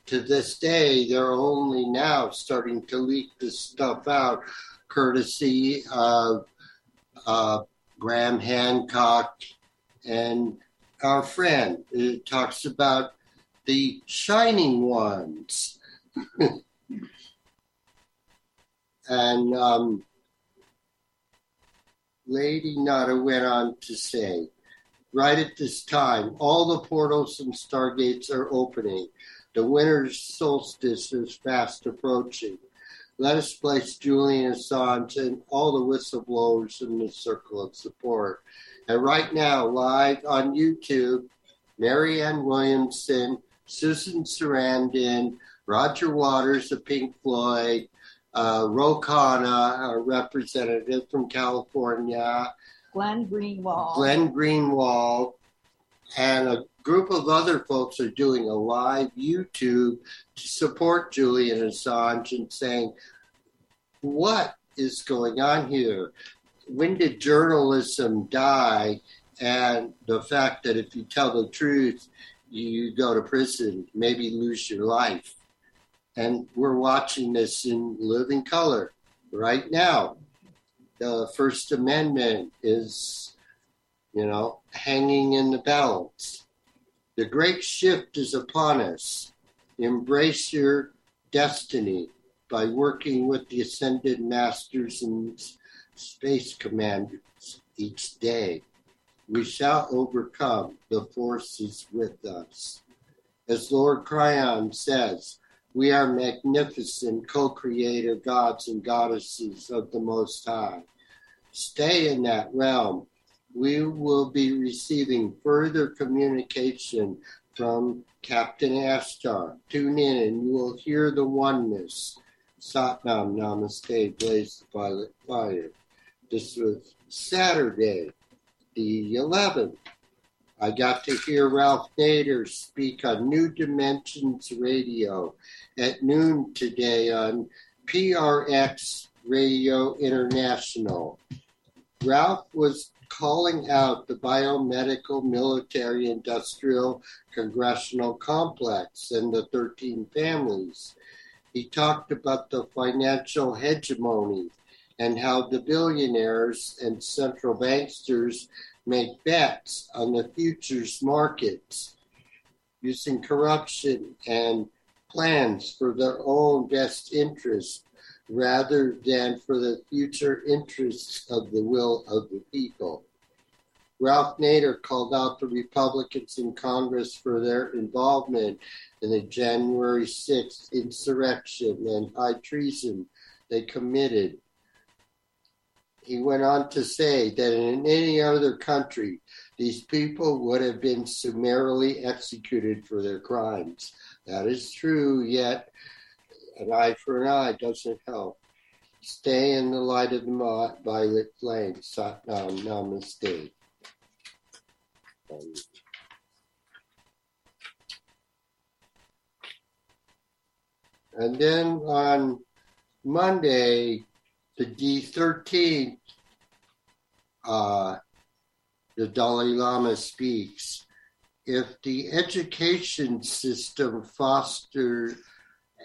to this day, they're only now starting to leak this stuff out, courtesy of uh, Graham Hancock and our friend. It talks about the shining ones. and um, Lady Nada went on to say, right at this time, all the portals and stargates are opening. The winter solstice is fast approaching. let us place Julian Assange and all the whistleblowers in the circle of support. And right now, live on YouTube, Marianne Williamson, Susan Sarandon, Roger Waters of Pink Floyd, uh, Ro Khanna, a representative from California, Glenn Greenwald. Glenn Greenwald, and a group of other folks are doing a live YouTube to support Julian Assange and saying, what is going on here? When did journalism die? And the fact that if you tell the truth, you go to prison, maybe lose your life. And we're watching this in living color right now. The First Amendment is, you know, hanging in the balance. The great shift is upon us. Embrace your destiny by working with the ascended masters and space commanders each day. We shall overcome the forces with us. As Lord Kryon says, we are magnificent co creator gods and goddesses of the Most High. Stay in that realm we will be receiving further communication from Captain Ashtar. Tune in and you will hear the oneness. Satnam Namaste, blaze the violet fire. This was Saturday, the 11th. I got to hear Ralph Nader speak on New Dimensions Radio at noon today on PRX Radio International. Ralph was calling out the biomedical military industrial congressional complex and the 13 families. He talked about the financial hegemony and how the billionaires and central banksters make bets on the futures markets using corruption and plans for their own best interest rather than for the future interests of the will of the people. Ralph Nader called out the Republicans in Congress for their involvement in the January 6th insurrection and high treason they committed. He went on to say that in any other country, these people would have been summarily executed for their crimes. That is true, yet an eye for an eye doesn't help. Stay in the light of the violet flame. Satnam Namaste. And then on Monday, the D13, uh, the Dalai Lama speaks. If the education system fostered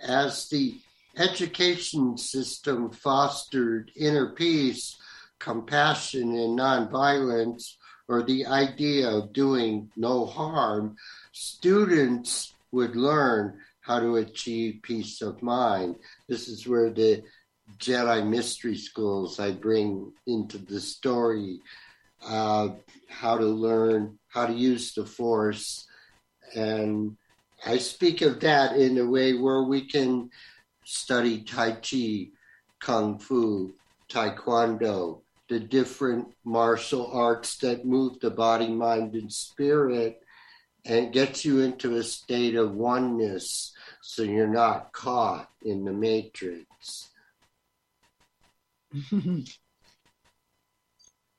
as the education system fostered inner peace, compassion, and nonviolence, or the idea of doing no harm, students would learn how to achieve peace of mind. This is where the Jedi mystery schools I bring into the story uh, how to learn how to use the force and I speak of that in a way where we can study Tai Chi, Kung Fu, Taekwondo, the different martial arts that move the body, mind, and spirit and get you into a state of oneness so you're not caught in the matrix.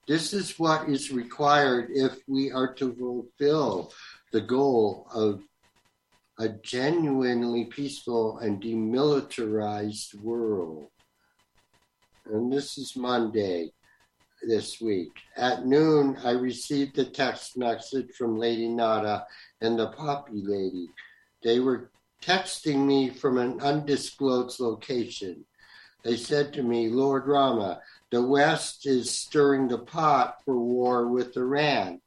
this is what is required if we are to fulfill the goal of a genuinely peaceful and demilitarized world. And this is Monday this week. At noon, I received a text message from Lady Nada and the Poppy Lady. They were texting me from an undisclosed location. They said to me, Lord Rama, the West is stirring the pot for war with Iran.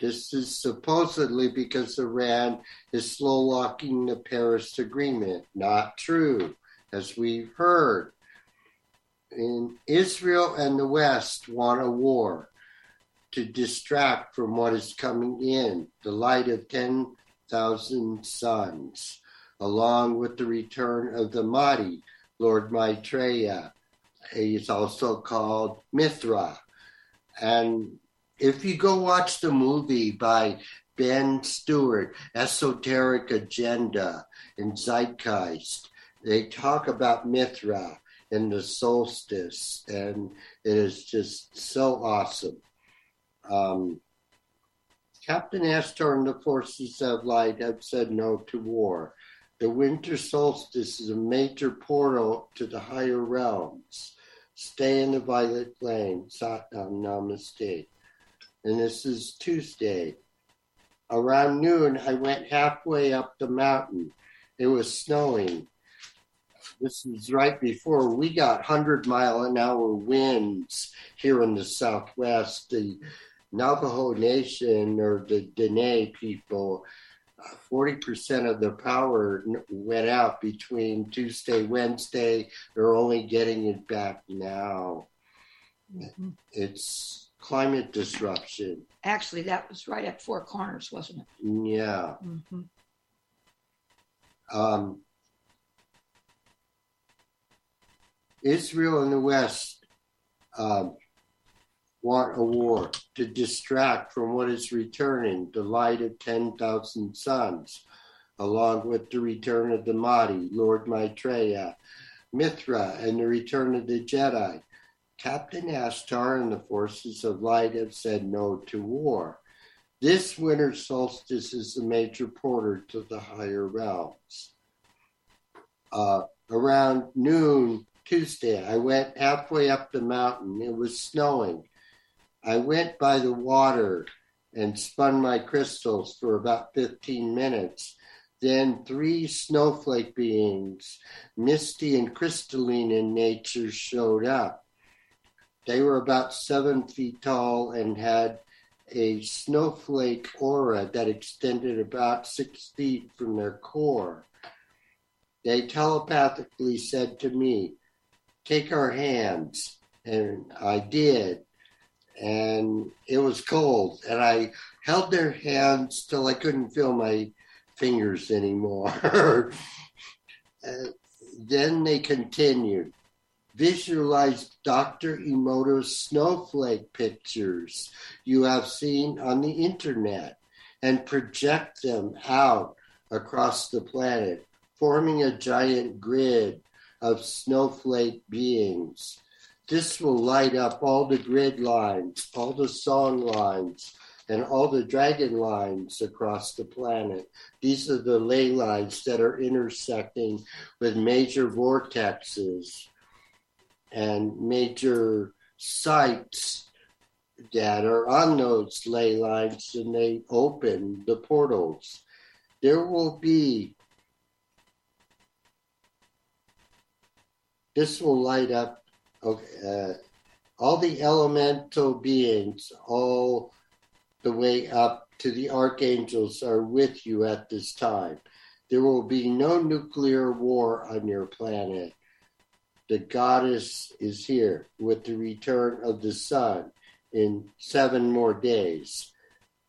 This is supposedly because Iran is slow locking the Paris Agreement. Not true, as we've heard. In Israel and the West want a war to distract from what is coming in, the light of 10,000 suns, along with the return of the Mahdi, Lord Maitreya. He's also called Mithra. And if you go watch the movie by Ben Stewart, Esoteric Agenda and Zeitgeist, they talk about Mithra and the solstice, and it is just so awesome. Um, Captain Ashtar and the forces of light have said no to war. The winter solstice is a major portal to the higher realms. Stay in the violet flame. Satnam Namaste. And this is Tuesday. Around noon, I went halfway up the mountain. It was snowing. This was right before we got 100 mile an hour winds here in the Southwest. The Navajo Nation or the Dene people, 40% of the power went out between Tuesday, Wednesday. They're only getting it back now. Mm-hmm. It's climate disruption. Actually, that was right at Four Corners, wasn't it? Yeah. Mm-hmm. Um, Israel and the West um, want a war to distract from what is returning, the light of 10,000 suns, along with the return of the Mahdi, Lord Maitreya, Mithra, and the return of the Jedi. Captain Ashtar and the forces of light have said no to war. This winter solstice is the major porter to the higher realms. Uh, around noon Tuesday, I went halfway up the mountain. It was snowing. I went by the water and spun my crystals for about 15 minutes. Then three snowflake beings, misty and crystalline in nature, showed up. They were about seven feet tall and had a snowflake aura that extended about six feet from their core. They telepathically said to me, Take our hands. And I did and it was cold. And I held their hands till I couldn't feel my fingers anymore. Uh, then they continued. Visualize Dr. Emoto's snowflake pictures you have seen on the internet and project them out across the planet, forming a giant grid of snowflake beings this will light up all the grid lines, all the song lines, and all the dragon lines across the planet. These are the ley lines that are intersecting with major vortexes and major sites that are on those ley lines and they open the portals. There will be, this will light up Okay, uh, all the elemental beings, all the way up to the archangels, are with you at this time. There will be no nuclear war on your planet. The goddess is here with the return of the sun in seven more days.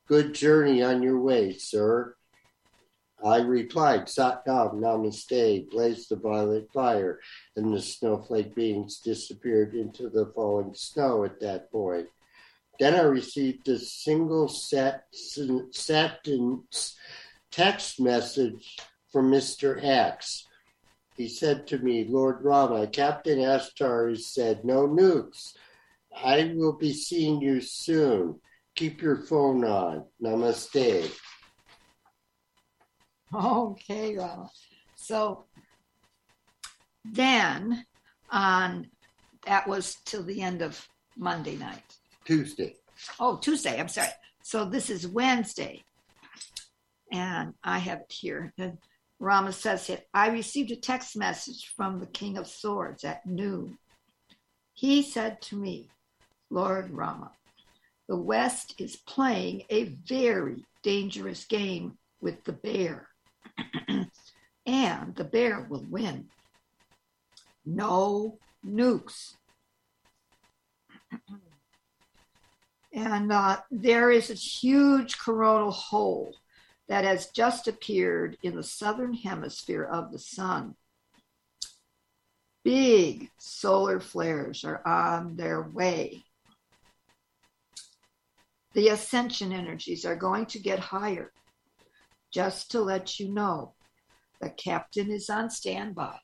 Good journey on your way, sir. I replied, Satnam Namaste, blazed the violet fire, and the snowflake beings disappeared into the falling snow at that point. Then I received a single set, sentence text message from Mr. X. He said to me, Lord Rama, Captain Ashtar has said, no nukes. I will be seeing you soon. Keep your phone on. Namaste. Okay, well, so then on that was till the end of Monday night. Tuesday. Oh, Tuesday. I'm sorry. So this is Wednesday, and I have it here. And Rama says it. I received a text message from the King of Swords at noon. He said to me, Lord Rama, the West is playing a very dangerous game with the bear. and the bear will win. No nukes. and uh, there is a huge coronal hole that has just appeared in the southern hemisphere of the sun. Big solar flares are on their way. The ascension energies are going to get higher. Just to let you know, the captain is on standby.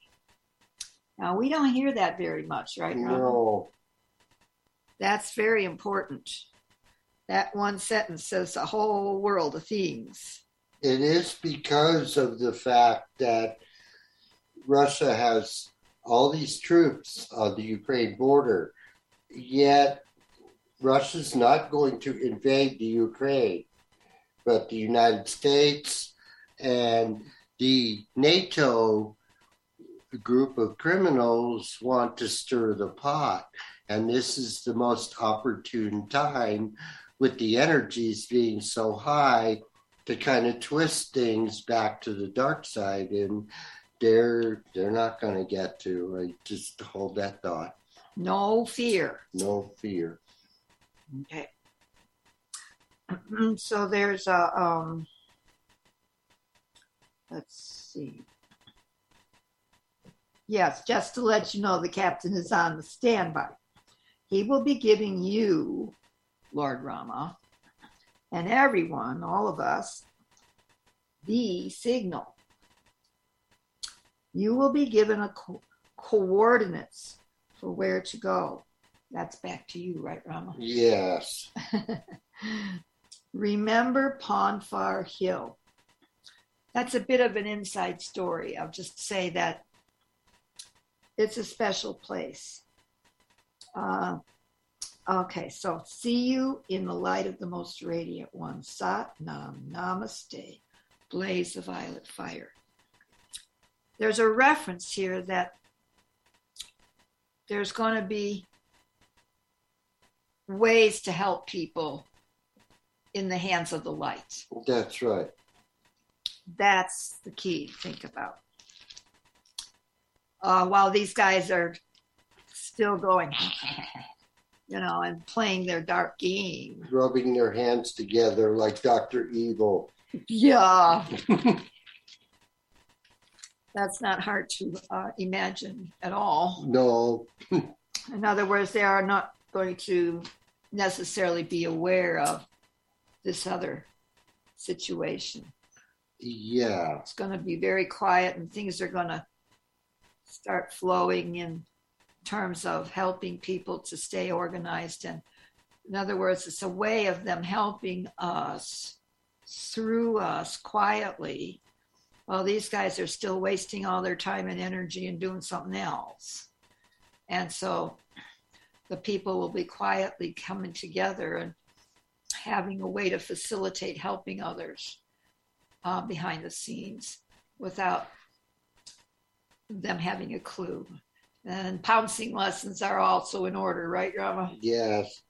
Now, we don't hear that very much, right? No, That's very important. That one sentence says a whole world of things. it is because of the fact that Russia has all these troops on the Ukraine border, yet Russia's not going to invade the Ukraine, but the United States and the NATO group of criminals want to stir the pot. And this is the most opportune time with the energies being so high to kind of twist things back to the dark side and they're they're not going to get to I just hold that thought No fear. no fear Okay. So there's a um let's see. Yes, just to let you know the captain is on the standby. He will be giving you, Lord Rama, and everyone, all of us, the signal. You will be given a co- coordinates for where to go. That's back to you, right, Rama? yes Remember Ponfar Hill. That's a bit of an inside story. I'll just say that it's a special place. Uh, okay, so see you in the light of the most radiant one. Sat Nam Namaste. Blaze the violet fire. There's a reference here that there's going to be ways to help people in the hands of the light. that's right That's the key to think about. Uh, while these guys are still going, you know, and playing their dark game. rubbing their hands together like Dr. Evil Yeah. That's not hard to uh, imagine at all. no In other words, they are not going to necessarily be aware of this other situation. yeah It's going to be very quiet and things are going to start flowing in terms of helping people to stay organized. And in other words, it's a way of them helping us through us quietly while these guys are still wasting all their time and energy and doing something else. And so the people will be quietly coming together and having a way to facilitate helping others uh, behind the scenes without them having a clue. And pouncing lessons are also in order, right, Rama? yes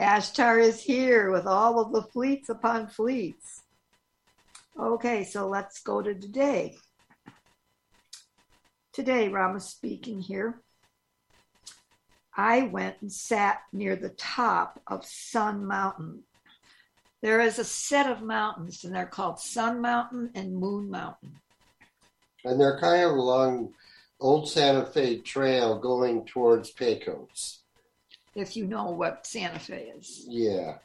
Ashtar is here with all of the fleets upon fleets. Okay, so let's go to today. Today, Rama speaking here. I went and sat near the top of Sun Mountain. There is a set of mountains, and they're called Sun Mountain and Moon Mountain. and they're kind of along old Santa Fe Trail going towards Pecos If you know what Santa Fe is, yeah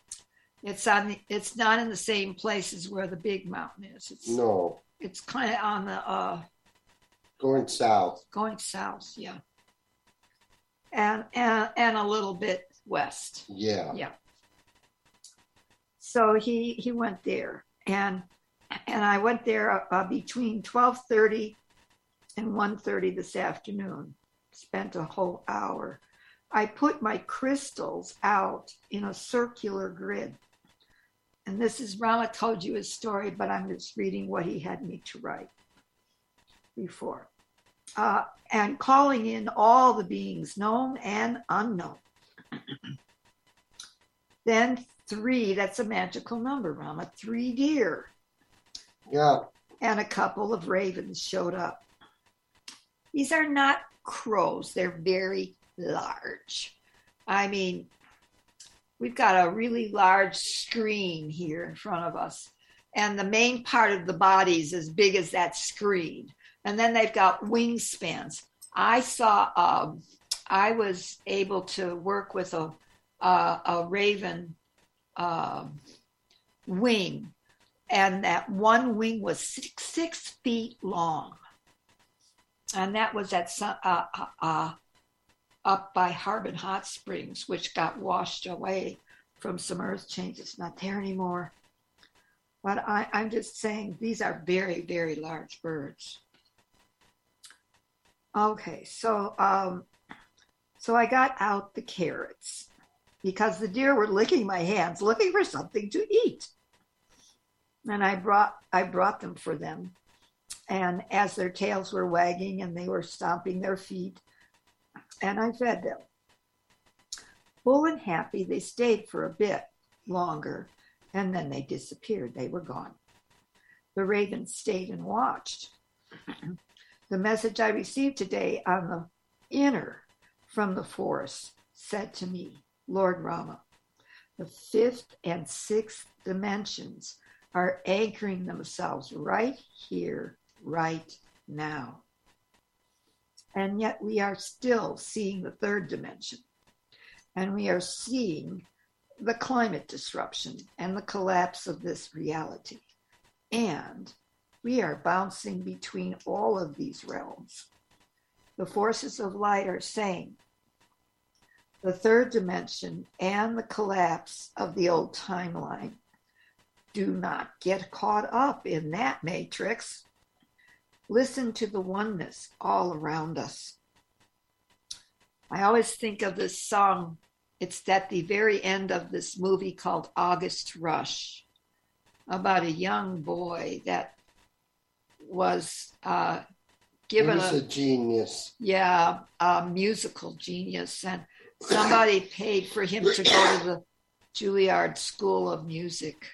it's on. The, it's not in the same place as where the big mountain is. It's no it's kind of on the uh, going south going south, yeah, and and and a little bit west. yeah Yeah. So he he went there, and and I went there uh, between twelve thirty and 1.30 this afternoon. Spent a whole hour. I put my crystals out in a circular grid. And this is Rama told you his story, but I'm just reading what he had me to write before. Uh, and calling in all the beings, known and unknown. then three, that's a magical number, Rama. Three deer yeah and a couple of ravens showed up. These are not crows, they're very large. I mean, we've got a really large screen here in front of us, and the main part of the body is as big as that screen. And then they've got wingspans I saw. Um, I was able to work with a a, raven um, wing, and that one wing was six, six feet long, and that was at uh, uh, uh, up by Harbin Hot Springs, which got washed away from some earth changes. Not there anymore. But I, I'm just saying these are very, very large birds. Okay, so um, so I got out the carrots because the deer were licking my hands, looking for something to eat. And I brought I brought them for them. And as their tails were wagging and they were stomping their feet, and I fed them. Full and happy, they stayed for a bit longer, and then they disappeared. They were gone. The ravens stayed and watched. The message I received today on the inner from the forest said to me, Lord Rama, the fifth and sixth dimensions are anchoring themselves right here, right now. And yet we are still seeing the third dimension. And we are seeing the climate disruption and the collapse of this reality. And we are bouncing between all of these realms. The forces of light are saying the third dimension and the collapse of the old timeline. Do not get caught up in that matrix. Listen to the oneness all around us. I always think of this song. It's at the very end of this movie called August Rush about a young boy that was uh, given a, a, genius. Yeah, a musical genius. And somebody paid for him to go to the Juilliard School of Music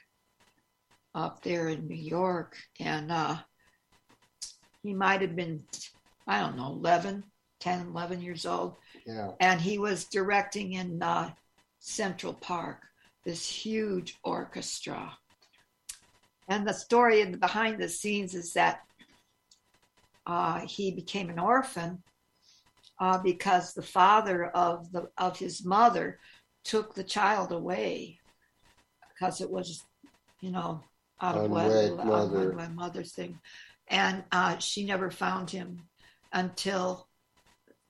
up there in New York. And uh, he might have been, I don't know, 11, 10, 11 years old. Yeah. And he was directing in uh, Central Park this huge orchestra. And the story in the behind the scenes is that uh, he became an orphan uh, because the father of the of his mother took the child away because it was, you know, out of wedlock, mother. mother thing and uh, she never found him until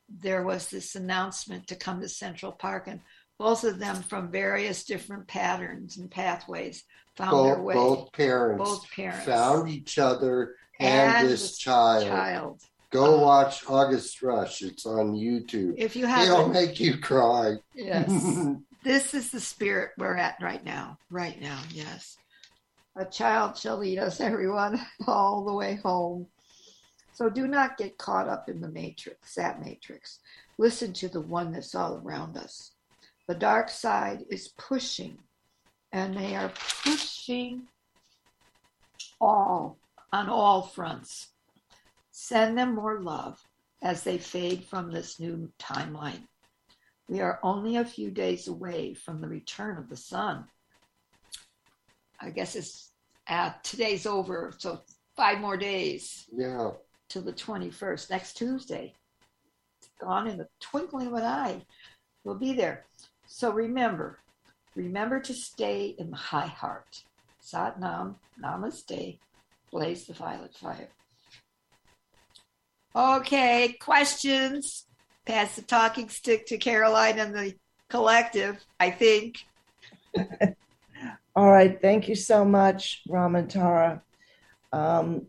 there was this announcement to come to Central Park, and both of them from various different patterns and pathways found both, their way. Both parents, both parents found each other and, and this child. child. Go uh, watch August Rush. It's on YouTube. If you have, it'll make you cry. Yes, this is the spirit we're at right now. Right now, yes. A child shall lead us, everyone, all the way home. So do not get caught up in the matrix, that matrix. Listen to the oneness all around us. The dark side is pushing, and they are pushing all on all fronts. Send them more love as they fade from this new timeline. We are only a few days away from the return of the sun. I guess it's uh, today's over, so five more days. Yeah. To the 21st, next Tuesday. It's gone in the twinkling of an eye. We'll be there. So remember, remember to stay in the high heart. Sat Nam, Namaste, blaze the violet fire. Okay, questions? Pass the talking stick to Caroline and the collective, I think. All right, thank you so much, Rama and Tara. Um,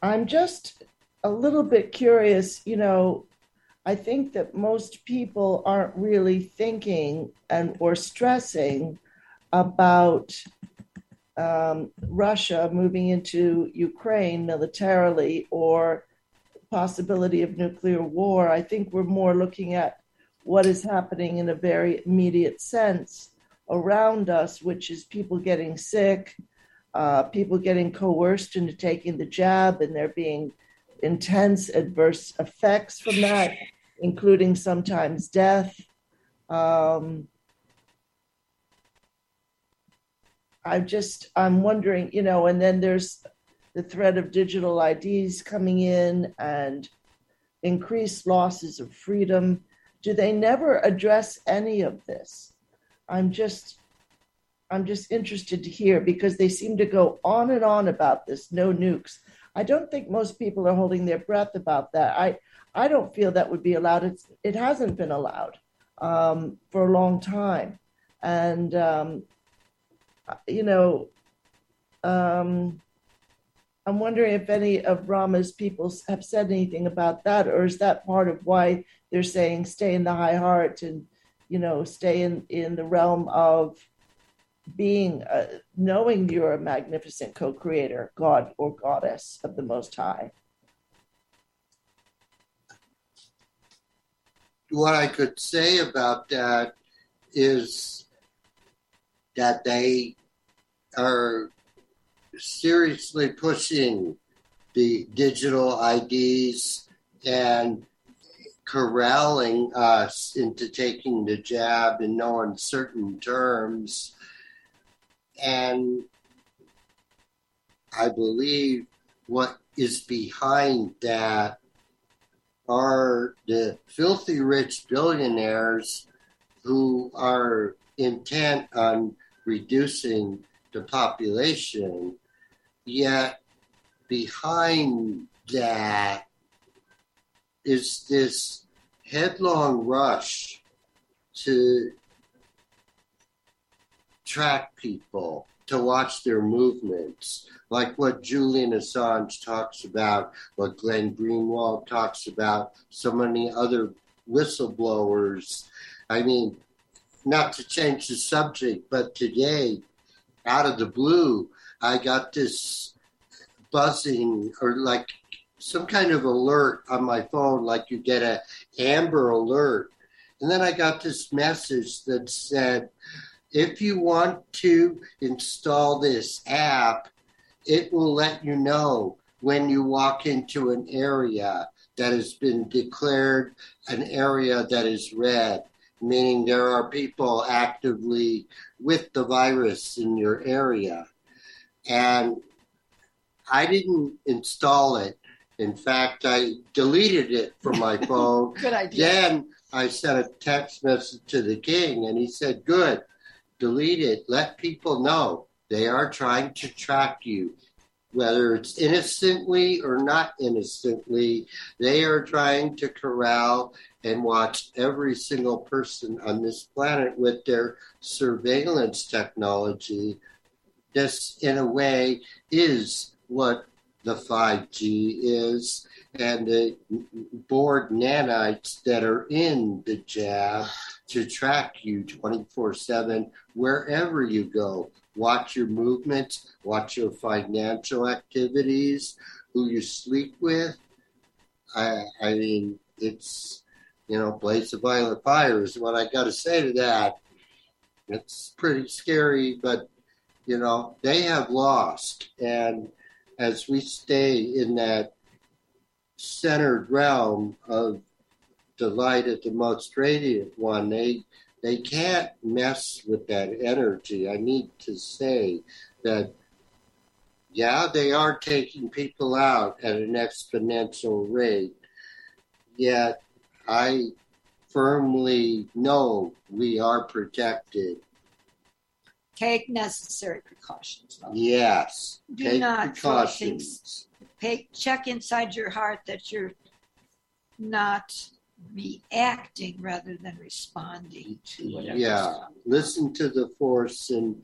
I'm just a little bit curious. You know, I think that most people aren't really thinking and or stressing about um, Russia moving into Ukraine militarily or possibility of nuclear war. I think we're more looking at what is happening in a very immediate sense around us, which is people getting sick, uh, people getting coerced into taking the jab, and there being intense adverse effects from that, including sometimes death. Um, I just, I'm wondering, you know, and then there's the threat of digital IDs coming in and increased losses of freedom. Do they never address any of this? I'm just I'm just interested to hear because they seem to go on and on about this no nukes. I don't think most people are holding their breath about that. I I don't feel that would be allowed. It's it hasn't been allowed um, for a long time, and um, you know, um, I'm wondering if any of Rama's people have said anything about that, or is that part of why they're saying stay in the high heart and you know stay in in the realm of being uh, knowing you're a magnificent co-creator god or goddess of the most high what i could say about that is that they are seriously pushing the digital IDs and corralling us into taking the jab in no uncertain terms. And I believe what is behind that are the filthy rich billionaires who are intent on reducing the population Yet behind that is this headlong rush to track people, to watch their movements, like what Julian Assange talks about, what Glenn Greenwald talks about, so many other whistleblowers. I mean, not to change the subject, but today, out of the blue, I got this buzzing or like some kind of alert on my phone, like you get a Amber Alert. And then I got this message that said, if you want to install this app, it will let you know when you walk into an area that has been declared an area that is red, meaning there are people actively with the virus in your area. And I didn't install it. In fact, I deleted it from my phone. Good idea. Then I sent a text message to the king, and he said, Good, delete it. Let people know they are trying to track you. Whether it's innocently or not innocently, they are trying to corral and watch every single person on this planet with their surveillance technology this, in a way, is what the 5G is, and the board nanites that are in the jab to track you 24 7 wherever you go. Watch your movements, watch your financial activities, who you sleep with. I, I mean, it's, you know, blaze of violet fire is what I got to say to that. It's pretty scary, but you know, they have lost. And as we stay in that centered realm of the light at the most radiant one, they they can't mess with that energy. I need to say that yeah, they are taking people out at an exponential rate. Yet I firmly know we are protected Take necessary precautions. Yes. Do Take not precautions. Pay, check inside your heart that you're not reacting rather than responding to whatever. Yeah. Listen to the force and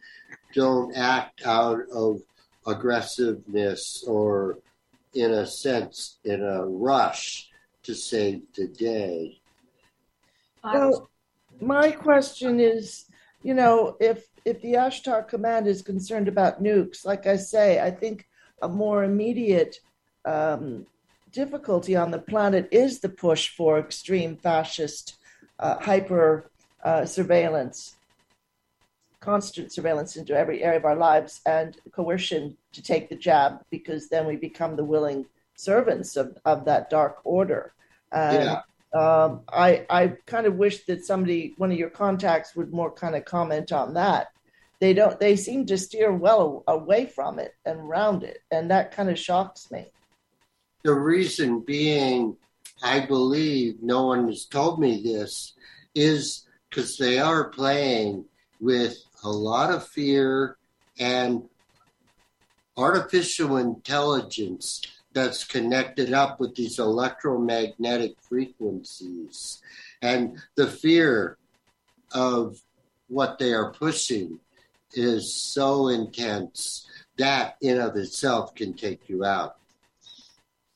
don't act out of aggressiveness or, in a sense, in a rush to save the day. well, my question is you know, if if the Ashtar Command is concerned about nukes, like I say, I think a more immediate um, difficulty on the planet is the push for extreme fascist uh, hyper uh, surveillance, constant surveillance into every area of our lives, and coercion to take the jab because then we become the willing servants of, of that dark order. And yeah um, I I kind of wish that somebody, one of your contacts, would more kind of comment on that. They don't. They seem to steer well away from it and round it, and that kind of shocks me. The reason being I believe no one has told me this is because they are playing with a lot of fear and artificial intelligence that's connected up with these electromagnetic frequencies and the fear of what they are pushing is so intense that in of itself can take you out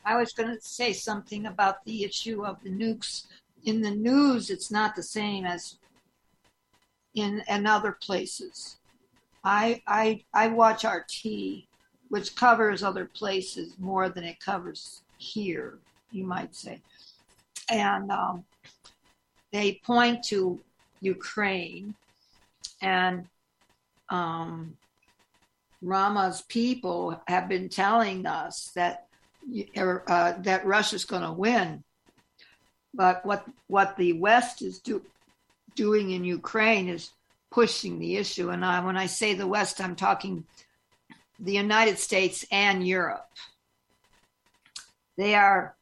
I was going to say something about the issue of the nukes. In the news, it's not the same as in, other places. I, I, I watch RT, which covers other places more than it covers here, you might say. And um, they point to Ukraine and um, Rama's people have been telling us that uh, that Russia's going to win. But what what the West is do, doing in Ukraine is pushing the issue. And I, when I say the West, I'm talking the United States and Europe. They are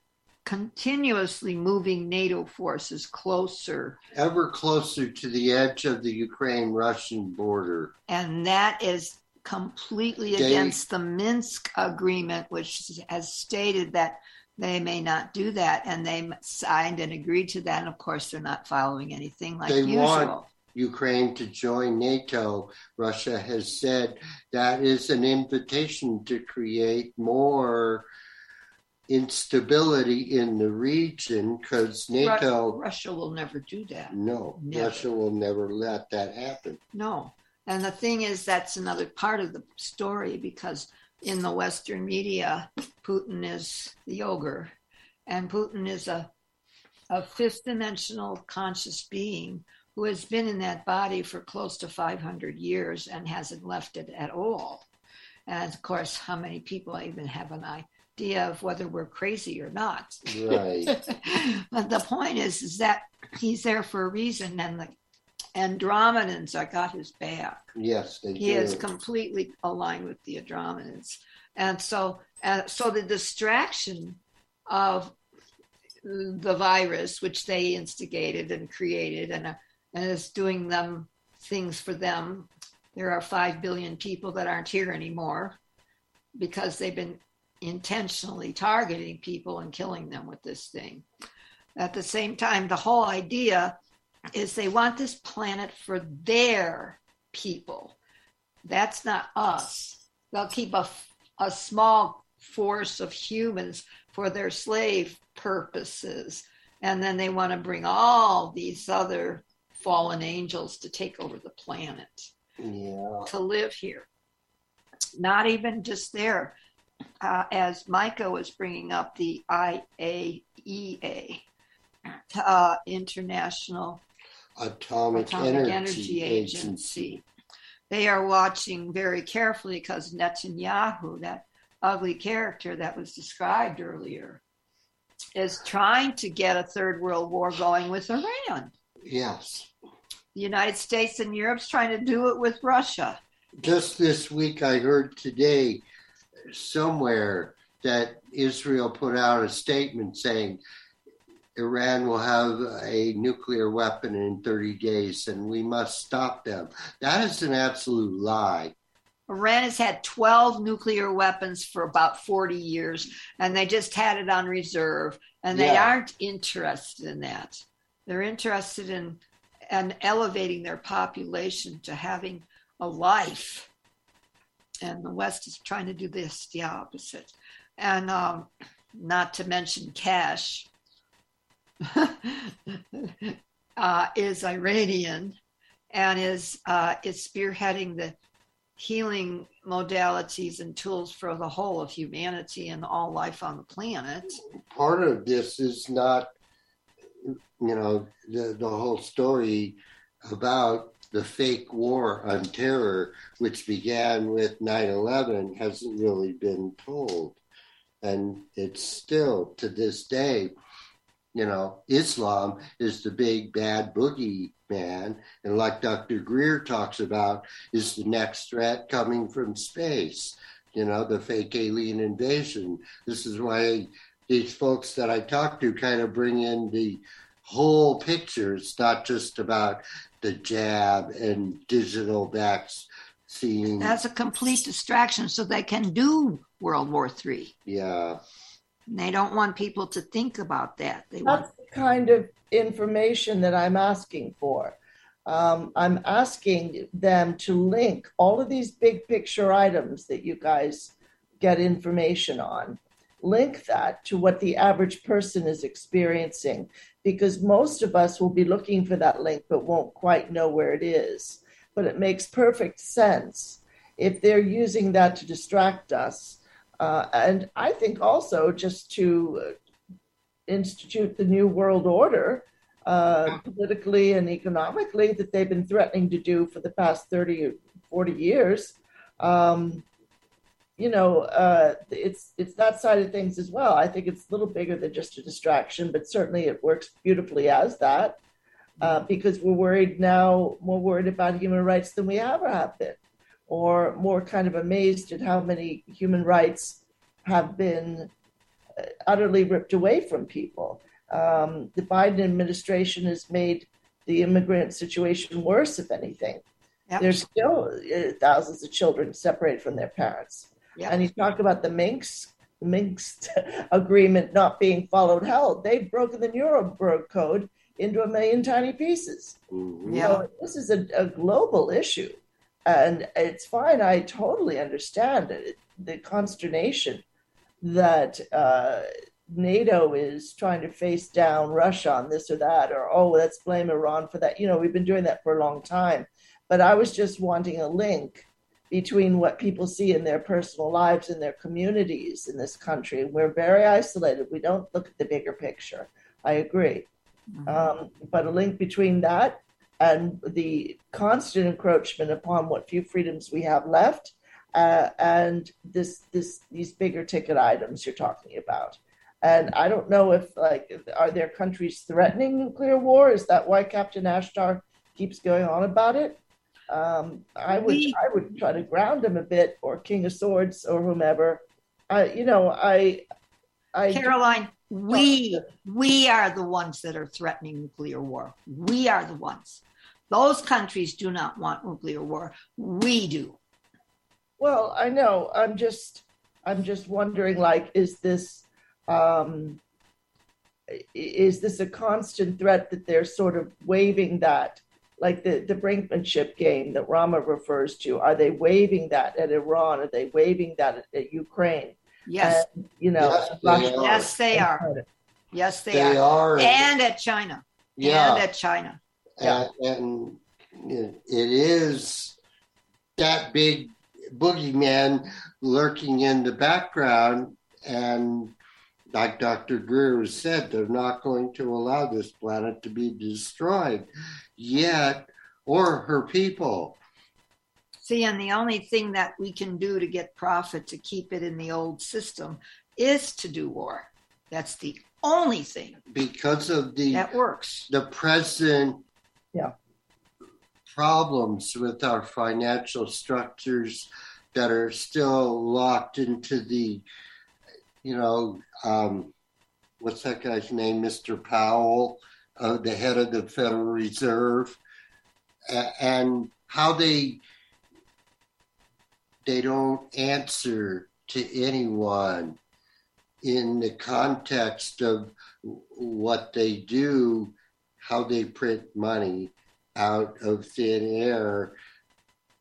continuously moving NATO forces closer, ever closer to the edge of the Ukraine Russian border. And that is completely they, against the Minsk agreement, which has stated that they may not do that, and they signed and agreed to that. And of course, they're not following anything like they usual. Want Ukraine to join NATO. Russia has said that is an invitation to create more instability in the region because NATO. Russia will never do that. No, never. Russia will never let that happen. No. And the thing is, that's another part of the story because in the Western media, Putin is the ogre, and Putin is a, a fifth dimensional conscious being who has been in that body for close to 500 years and hasn't left it at all. And of course, how many people even have an idea of whether we're crazy or not? Right. but the point is, is that he's there for a reason, and the Andromedans I got his back. Yes, they he do. is completely aligned with the Andromedans, and so uh, so the distraction of the virus, which they instigated and created, and uh, and is doing them things for them. There are five billion people that aren't here anymore because they've been intentionally targeting people and killing them with this thing. At the same time, the whole idea is they want this planet for their people. That's not us. They'll keep a, a small force of humans for their slave purposes. And then they want to bring all these other fallen angels to take over the planet, yeah. to live here. Not even just there. Uh, as Micah was bringing up the IAEA, uh, International Atomic, Atomic Energy, Energy Agency. Agency. They are watching very carefully because Netanyahu, that ugly character that was described earlier, is trying to get a third world war going with Iran. Yes. The United States and Europe's trying to do it with Russia. Just this week, I heard today somewhere that Israel put out a statement saying Iran will have a nuclear weapon in 30 days and we must stop them. That is an absolute lie. Iran has had 12 nuclear weapons for about 40 years, and they just had it on reserve, and they Yeah. aren't interested in that. They're interested in and elevating their population to having a life. And the West is trying to do this, the opposite. And um, not to mention Keshe uh, is Iranian and is uh, is spearheading the healing modalities and tools for the whole of humanity and all life on the planet. Part of this is not, you know, the, the whole story about the fake war on terror, which began with 9 11, hasn't really been told. And it's still, to this day, you know, Islam is the big bad boogie man. And like Dr. Greer talks about, is the next threat coming from space, you know, the fake alien invasion. This is why these folks that I talk to kind of bring in the whole picture. It's not just about the jab and digital vaccine. That's a complete distraction so they can do World War III. Yeah. And they don't want people to think about that. They That's want the kind of information that I'm asking for. Um, I'm asking them to link all of these big picture items that you guys get information on, link that to what the average person is experiencing, because most of us will be looking for that link but won't quite know where it is. But it makes perfect sense if they're using that to distract us. Uh, and I think also just to institute the new world order uh, politically and economically that they've been threatening to do for the past 30 or 40 years. Um, you know, uh, it's it's that side of things as well. I think it's a little bigger than just a distraction, but certainly it works beautifully as that uh, because we're worried now, more worried about human rights than we ever have been, or more kind of amazed at how many human rights have been uh, utterly ripped away from people. Um, the Biden administration has made the immigrant situation worse, if anything. Yep. There's still uh, thousands of children separated from their parents. Yep. And you talk about the Minsk, the Minsk agreement not being followed. Hell, they've broken the Nuremberg Code into a million tiny pieces. Mhm. Yeah. So this is a, a global issue. And it's fine. I totally understand it, the consternation that uh, NATO is trying to face down Russia on this or that, or oh, let's blame Iran for that. You know, we've been doing that for a long time. But I was just wanting a link between what people see in their personal lives and their communities in this country. We're very isolated. We don't look at the bigger picture. I agree. Um, but a link between that and the constant encroachment upon what few freedoms we have left uh, and this this these bigger ticket items you're talking about. And i don't know if like are there countries threatening nuclear war? Is that why captain ashtar keeps going on about it? Um, i would i would try to ground him a bit or king of swords or whomever. I you know i i Caroline, we we are the ones that are threatening nuclear war. We are the ones. Those countries do not want nuclear war. We do. Well, I know. I'm just I'm just wondering like is this um is this a constant threat that they're sort of waving that like the the brinkmanship game that Rama refers to are they waving that at Iran are they waving that at, at Ukraine Yes, And, you know Yes, they are. yes, they are. Yes, they, They are. are. And at China. yeah. And at China. Yeah. and, and it, it is that big boogeyman lurking in the background and like dr greer said they're not going to allow this planet to be destroyed yet or her people See, and the only thing that we can do to get profit to keep it in the old system is to do war. That's the only thing because of the that works. the present Yeah. problems with our financial structures that are still locked into the you know um, what's that guy's name mr powell uh, the head of the federal reserve and how they they don't answer to anyone in the context of what they do, how they print money out of thin air.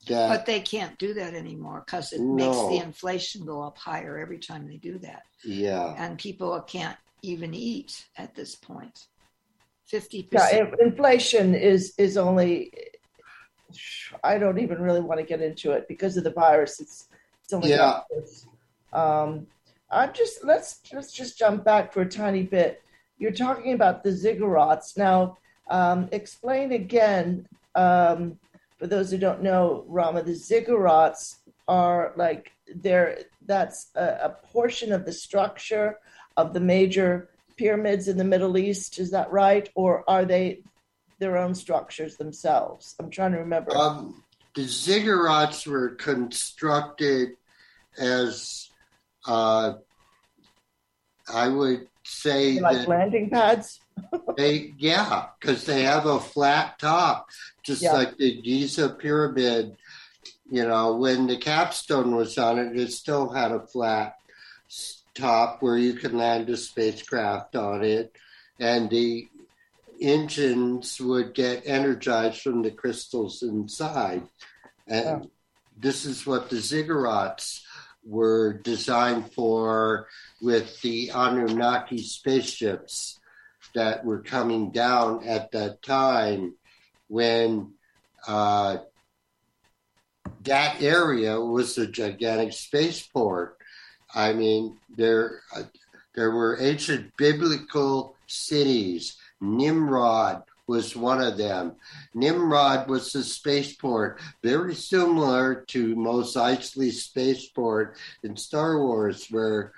That But they can't do that anymore because it makes the inflation go up higher every time they do that. yeah, And people can't even eat at this point. 50%. Yeah, inflation is is only. I don't even really want to get into it because of the virus. It's it's only. Yeah. Um, I'm just let's let's just jump back for a tiny bit. You're talking about the ziggurats now. Um, explain again um, for those who don't know, Rama. The ziggurats are like they're that's a, a portion of the structure of the major pyramids in the Middle East. Is that right, or are they their own structures themselves? I'm trying to remember. um, the ziggurats were constructed as uh, I would say like landing pads. they, yeah, because they have a flat top, just Yeah. like the Giza pyramid. You know, when the capstone was on it, it still had a flat top where you can land a spacecraft on it, and the engines would get energized from the crystals inside. And Yeah. this is what the ziggurats were designed for with the Anunnaki spaceships that were coming down at that time when uh, that area was a gigantic spaceport. I mean, there uh, there were ancient biblical cities. Nimrod was one of them. Nimrod was the spaceport, very similar to Mos Eisley spaceport in Star Wars, where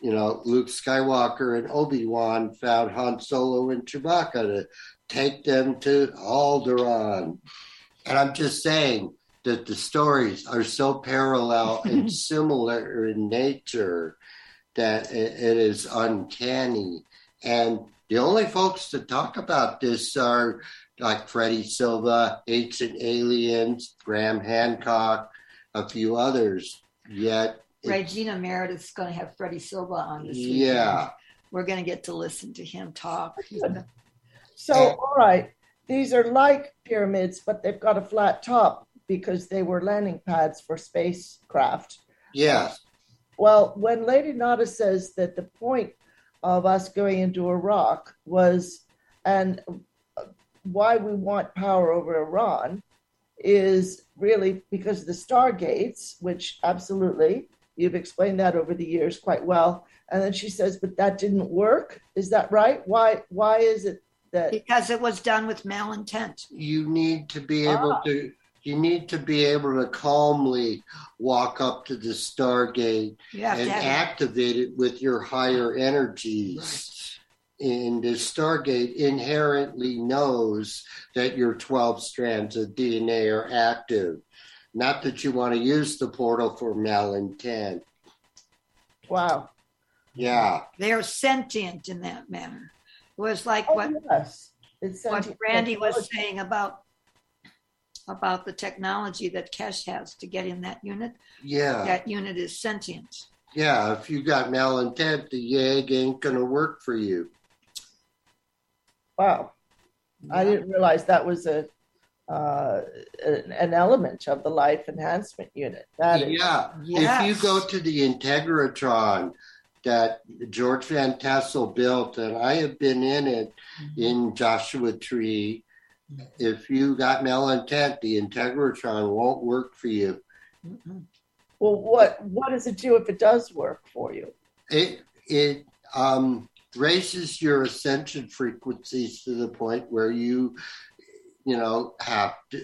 you know Luke Skywalker and Obi Wan found Han Solo and Chewbacca to take them to Alderaan. And I'm just saying that the stories are so parallel and similar in nature that it, it is uncanny. And the only folks to talk about this are like Freddie Silva, Ancient Aliens, Graham Hancock, a few others. Yet, Regina Meredith's going to have Freddie Silva on this weekend. yeah, We're going to get to listen to him talk. So, all right, these are like pyramids, but they've got a flat top because they were landing pads for spacecraft. yeah, Well, when Lady Nada says that the point of us going into Iraq was, and why we want power over Iran is really because of the Stargates, which absolutely, you've explained that over the years quite well. And then she says, but that didn't work. Is that right? Why, why is it that? Because it was done with malintent. you need to be able Ah. to. You need to be able to calmly walk up to the Stargate and activate it with your higher energies. And the Stargate inherently knows that your 12 strands of DNA are active. Not that you want to use the portal for malintent. Wow. Yeah. they're sentient in that manner. It was like Oh, what yes. It's what sentient Randy was saying about about the technology that Keshe has to get in that unit. Yeah. That unit is sentient. Yeah. If you got malintent, the egg ain't going to work for you. Wow. I didn't realize that was a uh, an element of the life enhancement unit. That is, Yeah. Yes. If you go to the Integratron that George Van Tassel built, and I have been in it in Joshua Tree, if you got malintent, the Integratron won't work for you. Mhm. well, what what does it do if it does work for you? It it um, raises your ascension frequencies to the point where you you know have to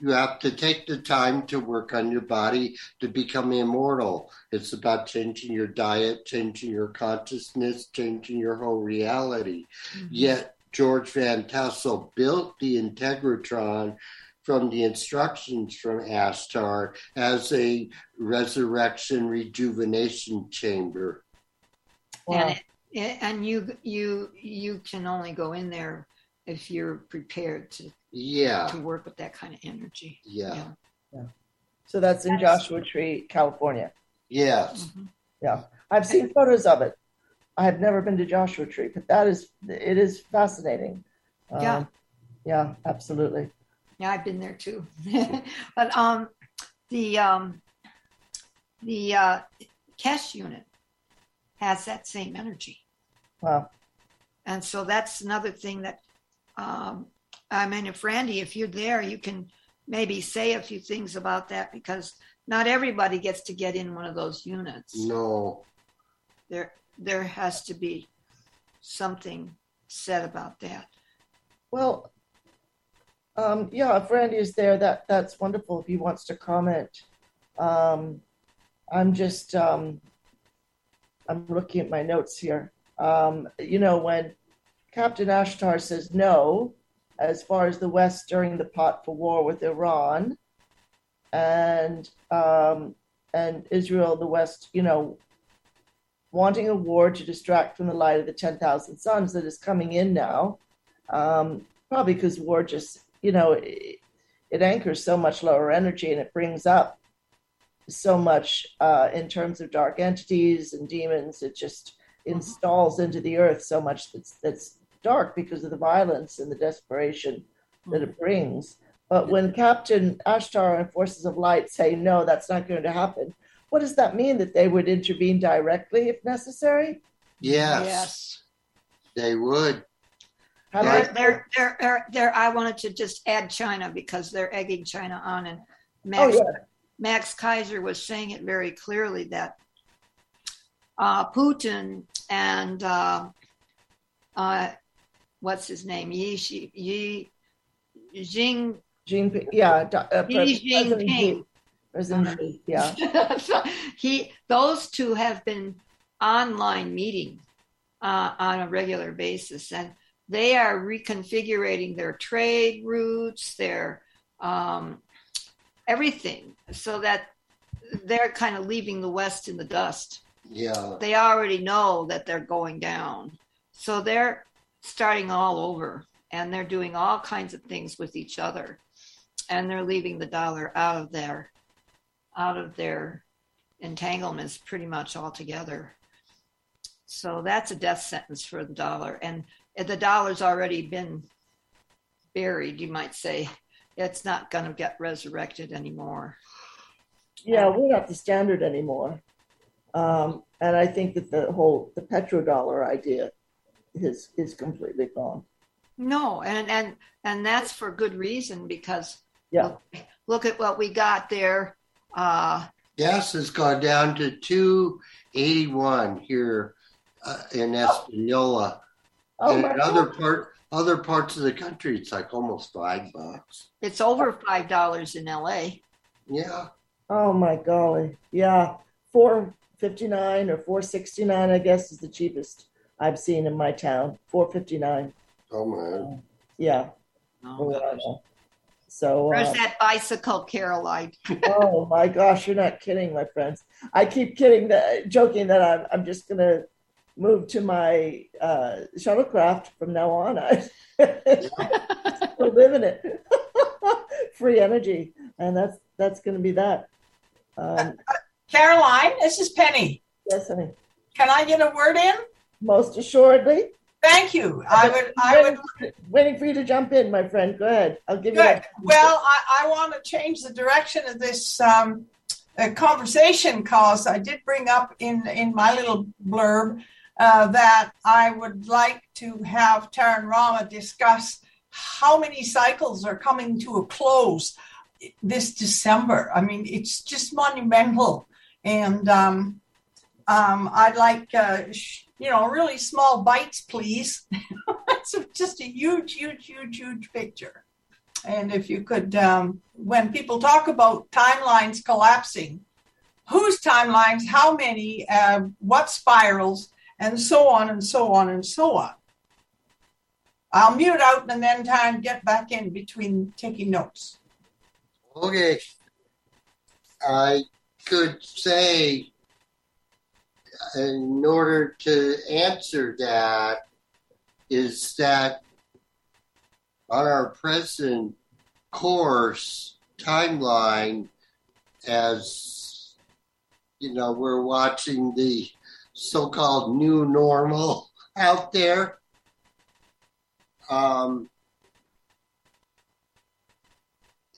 you have to take the time to work on your body to become immortal it's about changing your diet changing your consciousness changing your whole reality Mhm. yet george van tassel built the integratron from the instructions from ashtar as a resurrection rejuvenation chamber Wow. And it, it- and you you you can only go in there if you're prepared to yeah to work with that kind of energy. yeah yeah So that's in Joshua Tree, California. yes Mhm. I've seen photos of it. I have never been to Joshua Tree, but that is it is fascinating. Um, Yeah. yeah, absolutely. Yeah, I've been there too. but um, the um, the uh, Keshe unit has that same energy, Wow. and so that's another thing that um, I mean, if Randy, if you're there, you can maybe say a few things about that because not everybody gets to get in one of those units. no There, there has to be something said about that. Well, um, yeah, if Randy is there, that that's wonderful. If he wants to comment, um, I'm just um, I'm looking at my notes here. Um, you know, when Captain Ashtar says no, as far as the West stirring the pot for war with Iran, and um, and Israel, the West, you know, wanting a war to distract from the light of the 10,000 suns that is coming in now. Um, probably because war just, you know, it, it, anchors so much lower energy and it brings up so much uh, in terms of dark entities and demons. It just installs into the earth so much that's, that's dark because of the violence and the desperation that it brings. But when Captain Ashtar and Forces of Light say, no, that's not going to happen, what does that mean? That they would intervene directly if necessary? Yes. Yes. They would. How They're, about- they're, they're, they're, they're- I wanted to just add China because they're egging China on and oh, Max, yeah. Max Keiser was saying it very clearly that uh, Putin and uh, uh, what's his name? Yi, Shi- Yi Jing, Jean, yeah, do- uh, Xi Jinping. President Xi, yeah. So he those two have been online meeting uh, on a regular basis and they are reconfiguring their trade routes their um, everything so that they're kind of leaving the west in the dust Yeah. they already know that they're going down so they're starting all over and they're doing all kinds of things with each other and they're leaving the dollar out of their out of their entanglements pretty much altogether. So that's a death sentence for the dollar and the dollar's already been buried you might say. It's not going to get resurrected anymore. Yeah, we're not the standard anymore. Um, and I think that the whole the petrodollar idea is is completely gone. No, and and and that's for good reason because Yeah. look, look at what we got there. Uh, Gas has gone down to 281 here uh, in Espanola. Oh and my in other God. part other parts of the country, it's like almost five bucks. it's over five dollars in L.A. Yeah. Oh my golly. Yeah. Four fifty nine or four sixty nine, I guess, is the cheapest I've seen in my town. Four fifty nine. Oh man. Yeah. Oh, for what I gosh. know. So Where's uh, that bicycle, Caroline? oh my gosh, you're not kidding, my friends. I keep kidding that joking that I'm I'm just gonna move to my uh, shuttlecraft from now on. I will live in it. Free energy. And that's that's gonna be that. Um, Caroline, this is Penny. yes, honey. Can I get a word in? Most assuredly. Thank you. I would. I would. waiting, waiting for you to jump in, my friend. Go ahead. I'll give you Good. Well, I, I want to change the direction of this um, uh, conversation because I did bring up in in my little blurb uh, that I would like to have Tara and Rama discuss how many cycles are coming to a close this December. I mean, it's just monumental, and um, um, I'd like. Uh, sh- you know, really small bites, please. it's just a huge, huge, huge, huge picture. And if you could, um, when people talk about timelines collapsing, whose timelines, how many, uh, what spirals, and so on and so on and so on. I'll mute out and then and get back in between taking notes. Okay. I could say in order to answer that is that on our present course timeline as you know we're watching the so-called new normal out there um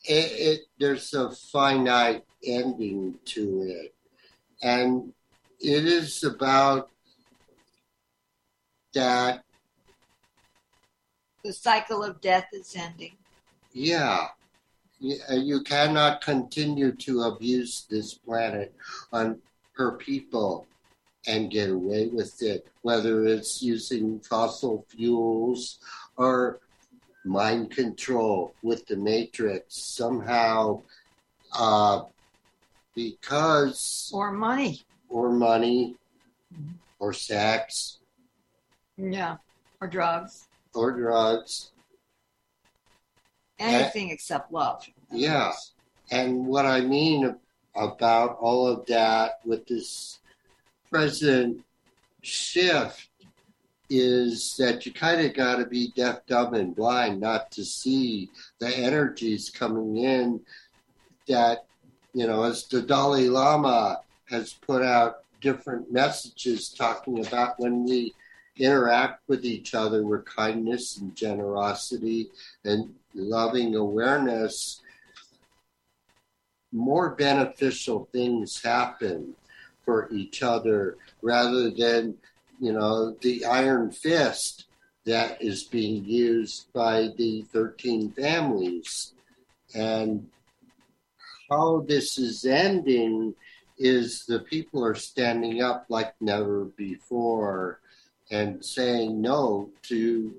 it, it there's a finite ending to it. And it is about that The cycle of death is ending. yeah you, you cannot continue to abuse this planet on her people and get away with it whether it's using fossil fuels or mind control with the matrix somehow uh, because Or money. Or money or sex Yeah. Or drugs. or drugs Anything except love. Yeah. And what I mean about all of that with this present shift is that you kind of got to be deaf, dumb, and blind not to see the energies coming in that, you know, as the Dalai Lama has put out different messages talking about when we interact with each other with kindness and generosity and loving awareness, more beneficial things happen for each other rather than, you know, the iron fist that is being used by the 13 families. And how this is ending is the people are standing up like never before and saying no to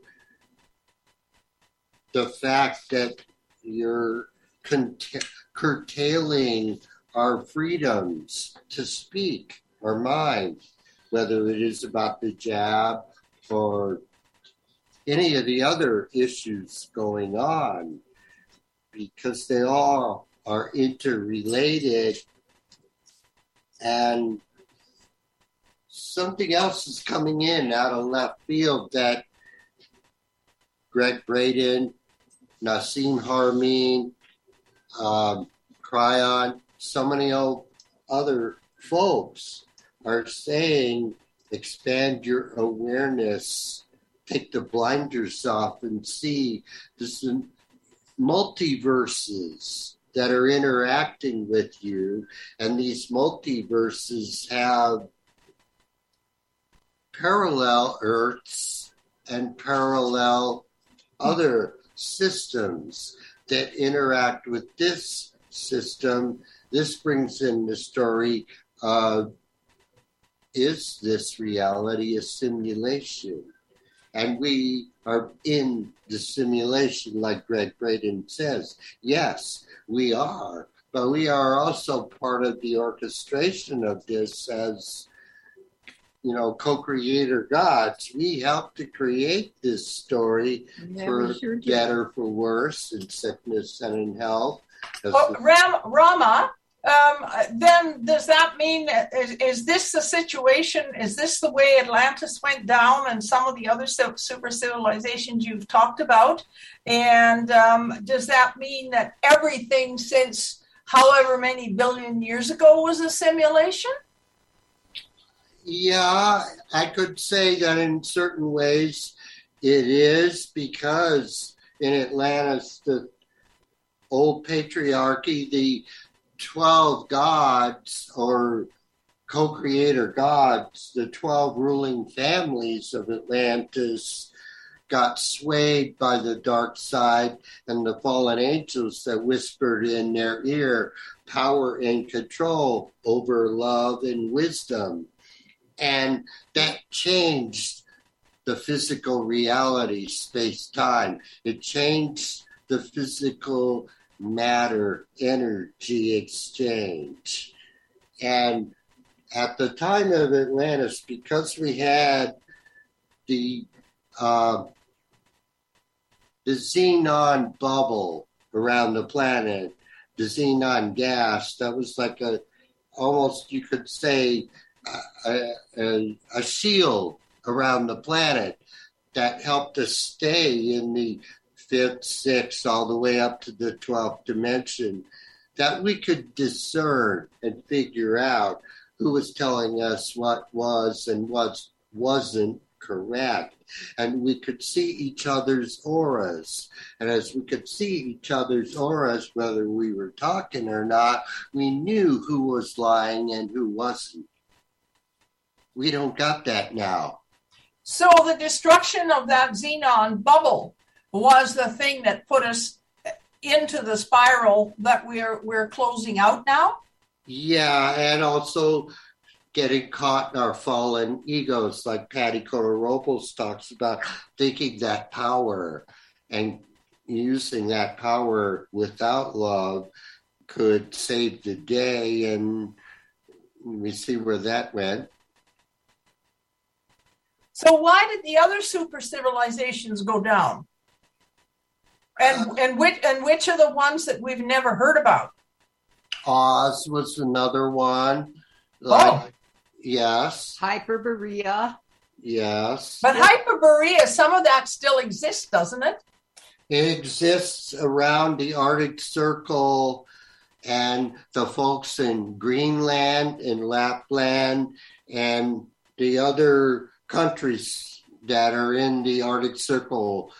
the fact that you're curtailing our freedoms to speak our mind, whether it is about the jab or any of the other issues going on, because they all are interrelated and something else is coming in out of left field that Gregg Braden, Nassim Haramein, um, Kryon, so many other folks are saying expand your awareness, take the blinders off, and see this multiverses that are interacting with you, and these multiverses have parallel Earths and parallel other systems that interact with this system. This brings in the story of is this reality a simulation? And we are in the simulation, like Gregg Braden says. Yes, we are, but we are also part of the orchestration of this as you know, co-creator gods. We help to create this story yeah, for sure better, for worse, in sickness and in health. Well, Ram, Rama, um, then does that mean is, is, this the situation? Is this the way Atlantis went down and some of the other super civilizations you've talked about? And um, does that mean that everything since however many billion years ago was a simulation? Yeah, I could say that in certain ways it is because in Atlantis, the old patriarchy, the 12 gods or co creator gods, the 12 ruling families of Atlantis got swayed by the dark side and the fallen angels that whispered in their ear power and control over love and wisdom. And that changed the physical reality, space time. It changed the physical matter energy exchange. And at the time of Atlantis, because we had the uh, the xenon bubble around the planet, the xenon gas, that was like a almost you could say a, a, a shield around the planet that helped us stay in the fifth, sixth, all the way up to the 12th dimension, that we could discern and figure out who was telling us what was and what wasn't correct. And we could see each other's auras. And as we could see each other's auras, whether we were talking or not, we knew who was lying and who wasn't. We don't got that now. So the destruction of that xenon bubble was the thing that put us into the spiral that we're we're closing out now. Yeah, and also getting caught in our fallen egos, like Patty Kotoropoulos talks about, thinking that power and using that power without love could save the day, and we see where that went. So why did the other super civilizations go down? And uh, and which and which are the ones that we've never heard about? Oz was another one. Like, oh. Yes. Hyperborea. Yes. But Hyperborea, some of that still exists, doesn't it? It exists around the Arctic Circle and the folks in Greenland and Lapland and the other countries that are in the Arctic Circle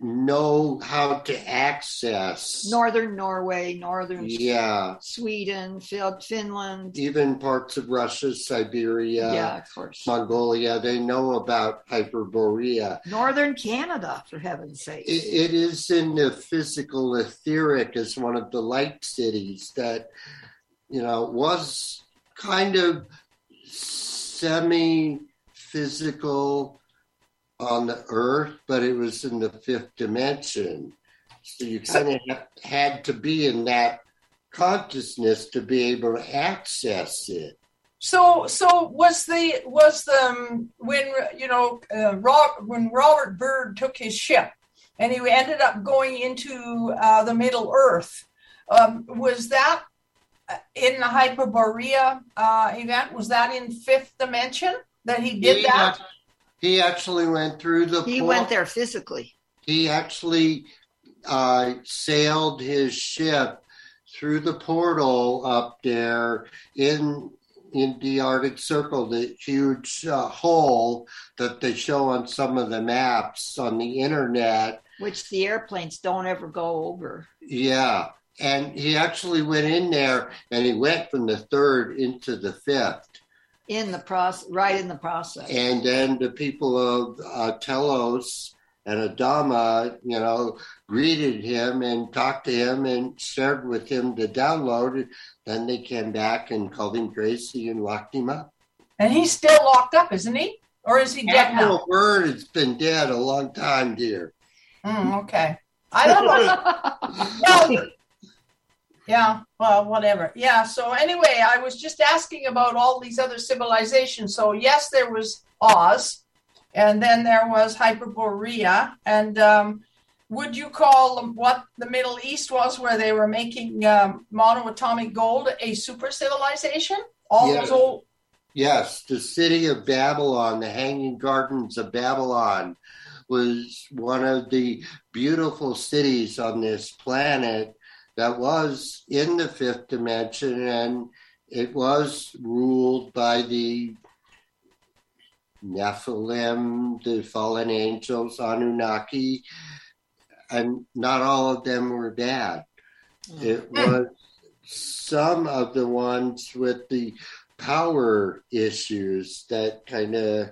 know how to access. Northern Norway, northern Yeah, Sweden, Finland. even parts of Russia, Siberia, yeah, of course. Mongolia, they know about Hyperborea. Northern Canada, for heaven's sake. It, it is in the physical etheric as one of the light cities that, you know, was kind of semi physical on the earth, but it was in the fifth dimension. So you kind of had to be in that consciousness to be able to access it. So, so was the was the um, when you know uh, Rob, when Robert Byrd took his ship and he ended up going into uh, the Middle Earth, um, was that uh, in the Hyperborea uh, event? Was that in fifth dimension that he did He that? He actually went through the. he port- went there physically. He actually uh, sailed his ship through the portal up there in in the Arctic Circle, the huge uh, hole that they show on some of the maps on the internet. which the airplanes don't ever go over. Yeah. And he actually went in there and he went from the third into the fifth. In the process, right in the process. And then the people of uh, Telos and Adama, you know, greeted him and talked to him and shared with him the download. Then they came back and called him crazy and locked him up. And he's still locked up, isn't he? Or is he dead now? Admiral Byrd has been dead a long time, dear. Mm, okay. I don't know. yeah, well, whatever. Yeah, so anyway, I was just asking about all these other civilizations. So, yes, there was Oz, and then there was Hyperborea. And um, would you call what the Middle East was, where they were making um, monoatomic gold, a super civilization? All Yeah. those old. Yes, the city of Babylon, the Hanging Gardens of Babylon, was one of the beautiful cities on this planet that was in the fifth dimension and it was ruled by the Nephilim, the fallen angels, Anunnaki, and not all of them were bad. It was some of the ones with the power issues that kind of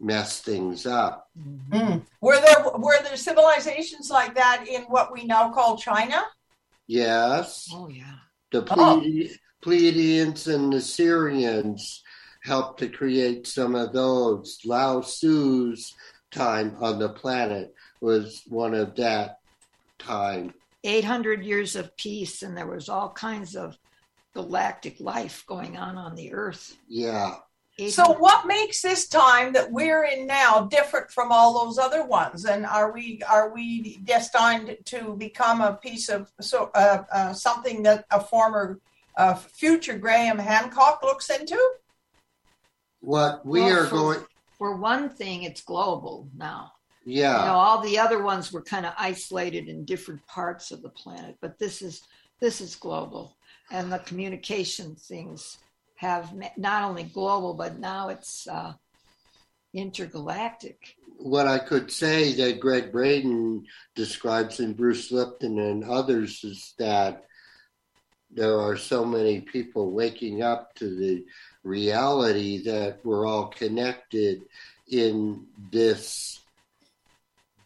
mess things up. Mm. Were there were there civilizations like that in what we now call China? Yes, oh yeah. the Oh. Pleiadians and the Sirians helped to create some of those. Lao Tzu's time on the planet was one of that time. 800 years of peace, and there was all kinds of galactic life going on on the Earth. Yeah. 800 So, what makes this time that we're in now different from all those other ones? And are we are we destined to become a piece of so uh, uh, something that a former uh, future Graham Hancock looks into? What we Well, are for- going, For one thing, it's global now. yeah. You know, all the other ones were kind of isolated in different parts of the planet, but this is this is global, and the communication things have not only global, but now it's uh, intergalactic. what I could say that Gregg Braden describes in Bruce Lipton and others is that there are so many people waking up to the reality that we're all connected in this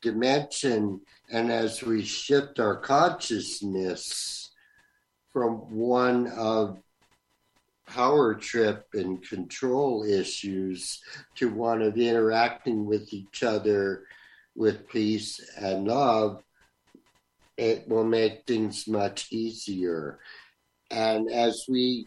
dimension. And as we shift our consciousness from one of power trip and control issues to one of interacting with each other with peace and love, it will make things much easier. And as we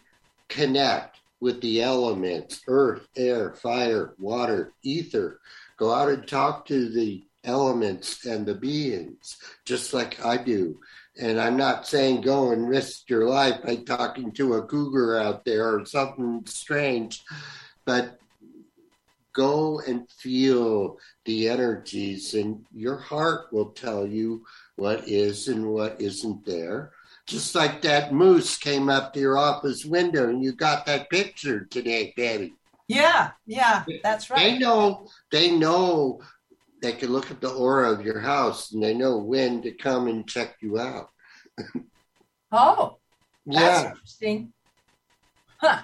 connect with the elements earth, air, fire, water, ether, go out and talk to the elements and the beings, just like I do. And I'm not saying go and risk your life by talking to a cougar out there or something strange, but go and feel the energies, and your heart will tell you what is and what isn't there. Just like that moose came up to your office window and you got that picture today, Betty. Yeah, yeah, that's right. They know, they know they can look at the aura of your house and they know when to come and check you out. Oh, that's Yeah, interesting. Huh.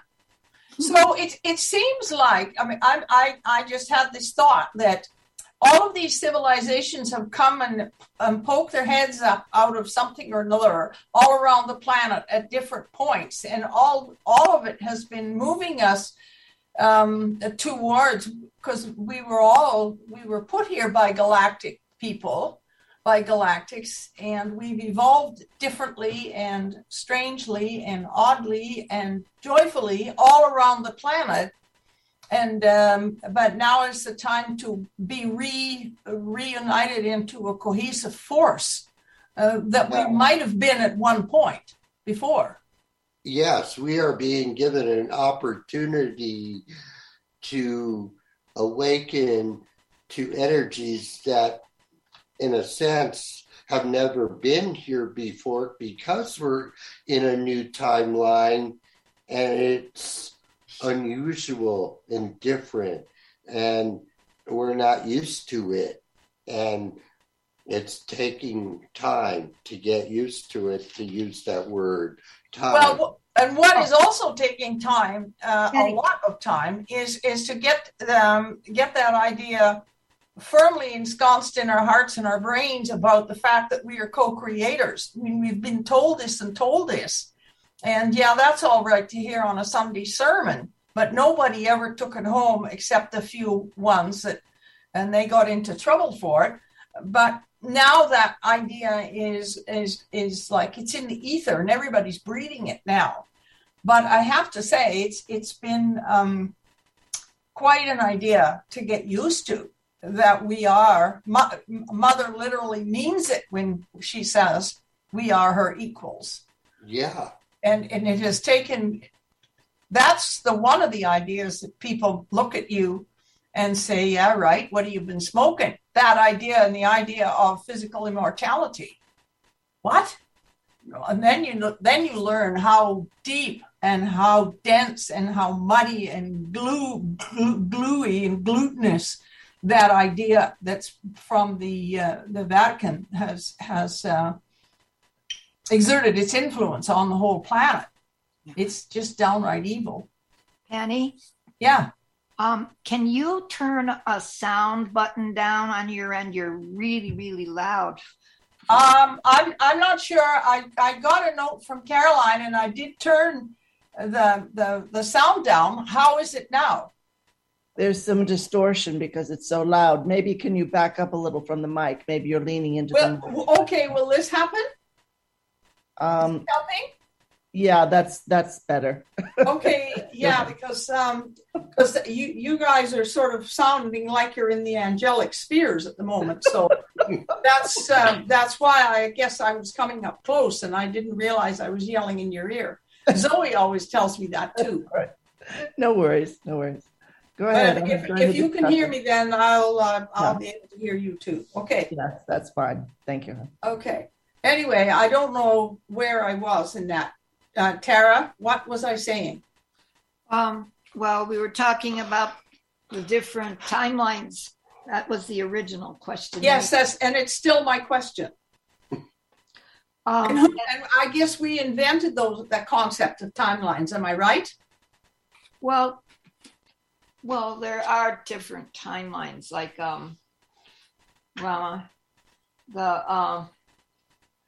So it it seems like I mean I I I just had this thought that all of these civilizations have come and um, poked their heads up out of something or another all around the planet at different points, and all all of it has been moving us um, towards because we were all we were put here by galactic people by galactics and we've evolved differently and strangely and oddly and joyfully all around the planet. And um, but now is the time to be re reunited into a cohesive force uh, that we might have been at one point before. Yes, we are being given an opportunity to awaken to energies that, in a sense, have never been here before because we're in a new timeline and it's unusual and different and we're not used to it. And it's taking time to get used to it to use that word time. Well, and what is also taking time, uh, a lot of time, is is to get um, get that idea firmly ensconced in our hearts and our brains about the fact that we are co-creators. I mean, we've been told this and told this, and yeah, that's all right to hear on a Sunday sermon, but nobody ever took it home except a few ones that, and they got into trouble for it. But now that idea is is is like it's in the ether and everybody's breathing it now but i have to say it's it's been um, quite an idea to get used to that we are mo- mother literally means it when she says we are her equals. Yeah. And and it has taken that's the one of the ideas that people look at you and say yeah right what have you been smoking? That idea and the idea of physical immortality. What and then you know, then you learn how deep and how dense and how muddy and glue, glue gluey and glutinous that idea that's from the uh, the Vatican has has uh, exerted its influence on the whole planet. It's just downright evil. Penny, Yeah. um, can you turn a sound button down on your end? You're really, really loud. Um, I'm I'm not sure. I, I got a note from Caroline and I did turn the the the sound down. How is it now? There's some distortion because it's so loud. Maybe can you back up a little from the mic? Maybe you're leaning into Well, the mic. okay. Will this happen? Um, Helping? Yeah, that's that's better. Okay. Yeah, because um, because you you guys are sort of sounding like you're in the angelic spheres at the moment. So that's um, that's why I guess I was coming up close and I didn't realize I was yelling in your ear. Zoe always tells me that too. No worries, no worries. Go ahead. But if, if you can hear discussion. me, then I'll uh, I'll be able to hear you too. Okay, Yes, that's fine. Thank you. okay. Anyway, I don't know where I was in that. Uh, Tara, what was I saying? Um, well, we were talking about the different timelines. That was the original question. Yes, that's and it's still my question. And, Um, who- and I guess we invented those that concept of timelines. Am I right? well, well, there are different timelines. Like, um, Rama, the, uh,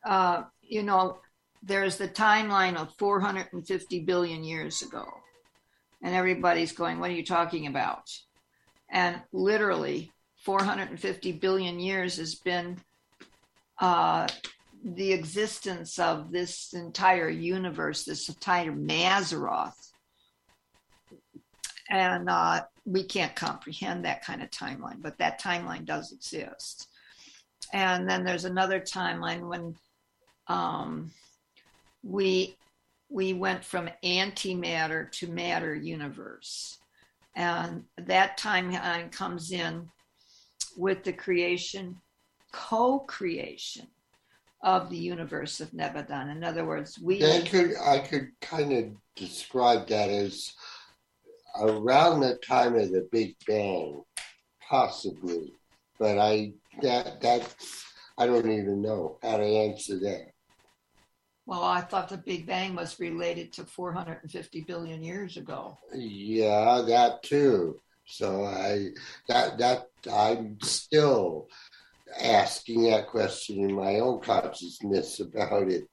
uh, you know, there's the timeline of 450 billion years ago, and everybody's going, "What are you talking about?" And literally, 450 billion years has been uh, the existence of this entire universe, this entire Mazaroth. And uh, we can't comprehend that kind of timeline, but that timeline does exist. And then there's another timeline when um, we we went from antimatter to matter universe, and that timeline comes in with the creation, co-creation of the universe of Nebadon. In other words, we I could I could kind of describe that as around the time of the Big Bang, possibly, but I that that I don't even know how to answer that. Well, I thought the Big Bang was related to 450 billion years ago. Yeah, that too. So I that that I'm still asking that question in my own consciousness about it.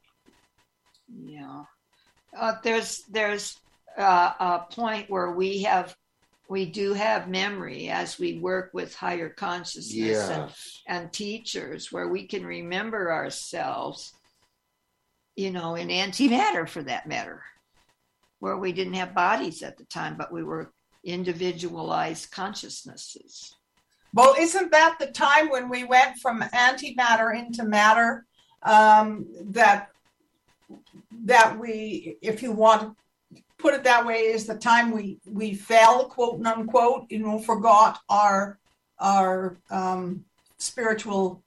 Yeah, uh, there's there's uh, a point where we have we do have memory as we work with higher consciousness Yes. and, and teachers where we can remember ourselves you know in antimatter for that matter where we didn't have bodies at the time but we were individualized consciousnesses Well, isn't that the time when we went from antimatter into matter? Um, that that we, if you want to put it that way, is the time we we fell, quote unquote, you know, forgot our our um, spiritual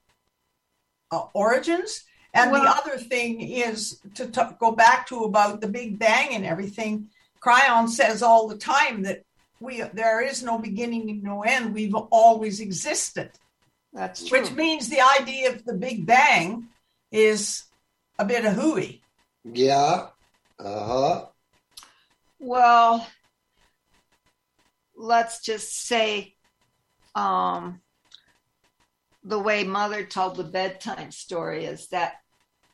uh, origins. And Well- the other thing is to t- go back to about the Big Bang and everything. Kryon says all the time that we there is no beginning and no end. We've always existed, that's true which means the idea of the Big Bang is a bit of hooey. Yeah. Uh huh. Well, let's just say um, the way mother told the bedtime story is that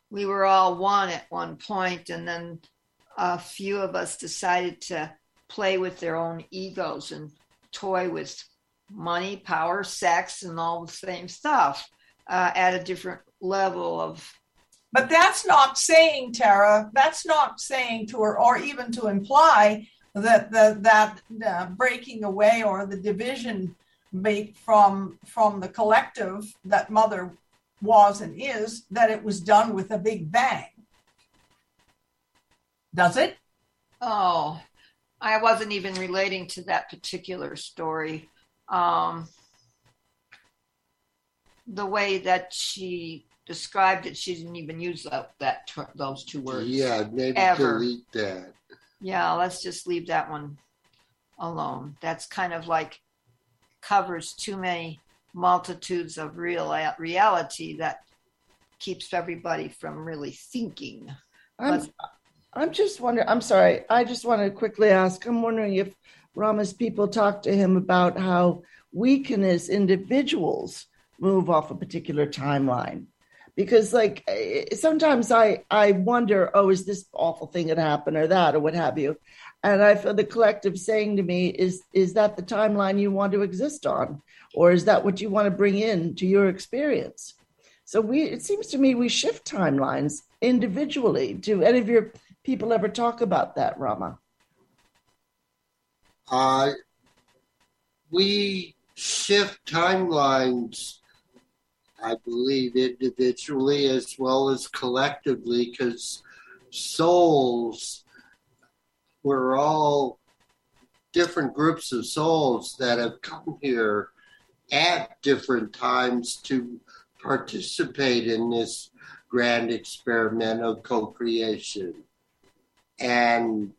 we were all one at one point, and then a few of us decided to play with their own egos and toy with money, power, sex, and all the same stuff uh, at a different level of But that's not saying, Tara. That's not saying to her, or even to imply that the that uh, breaking away or the division from from the collective that mother was and is that it was done with a big bang. Does it? Oh, I wasn't even relating to that particular story. Um, the way that she described it, she didn't even use that, that those two words. Yeah, maybe Ever. delete that. Yeah, let's just leave that one alone. That's kind of like covers too many multitudes of real reality that keeps everybody from really thinking. I'm, But- I'm just wondering, I'm sorry, I just want to quickly ask, I'm wondering if Rama's people talk to him about how we can, as individuals, move off a particular timeline. Because, like, eh, sometimes I, I wonder, oh, is this awful thing that happened or that or what have you? And I feel the collective saying to me, is, is that the timeline you want to exist on? Or is that what you want to bring in to your experience? So we, it seems to me we shift timelines individually. Do any of your people ever talk about that, Rama? Uh, we shift timelines, I believe, individually as well as collectively, because souls, we're all different groups of souls that have come here at different times to participate in this grand experiment of co creation. And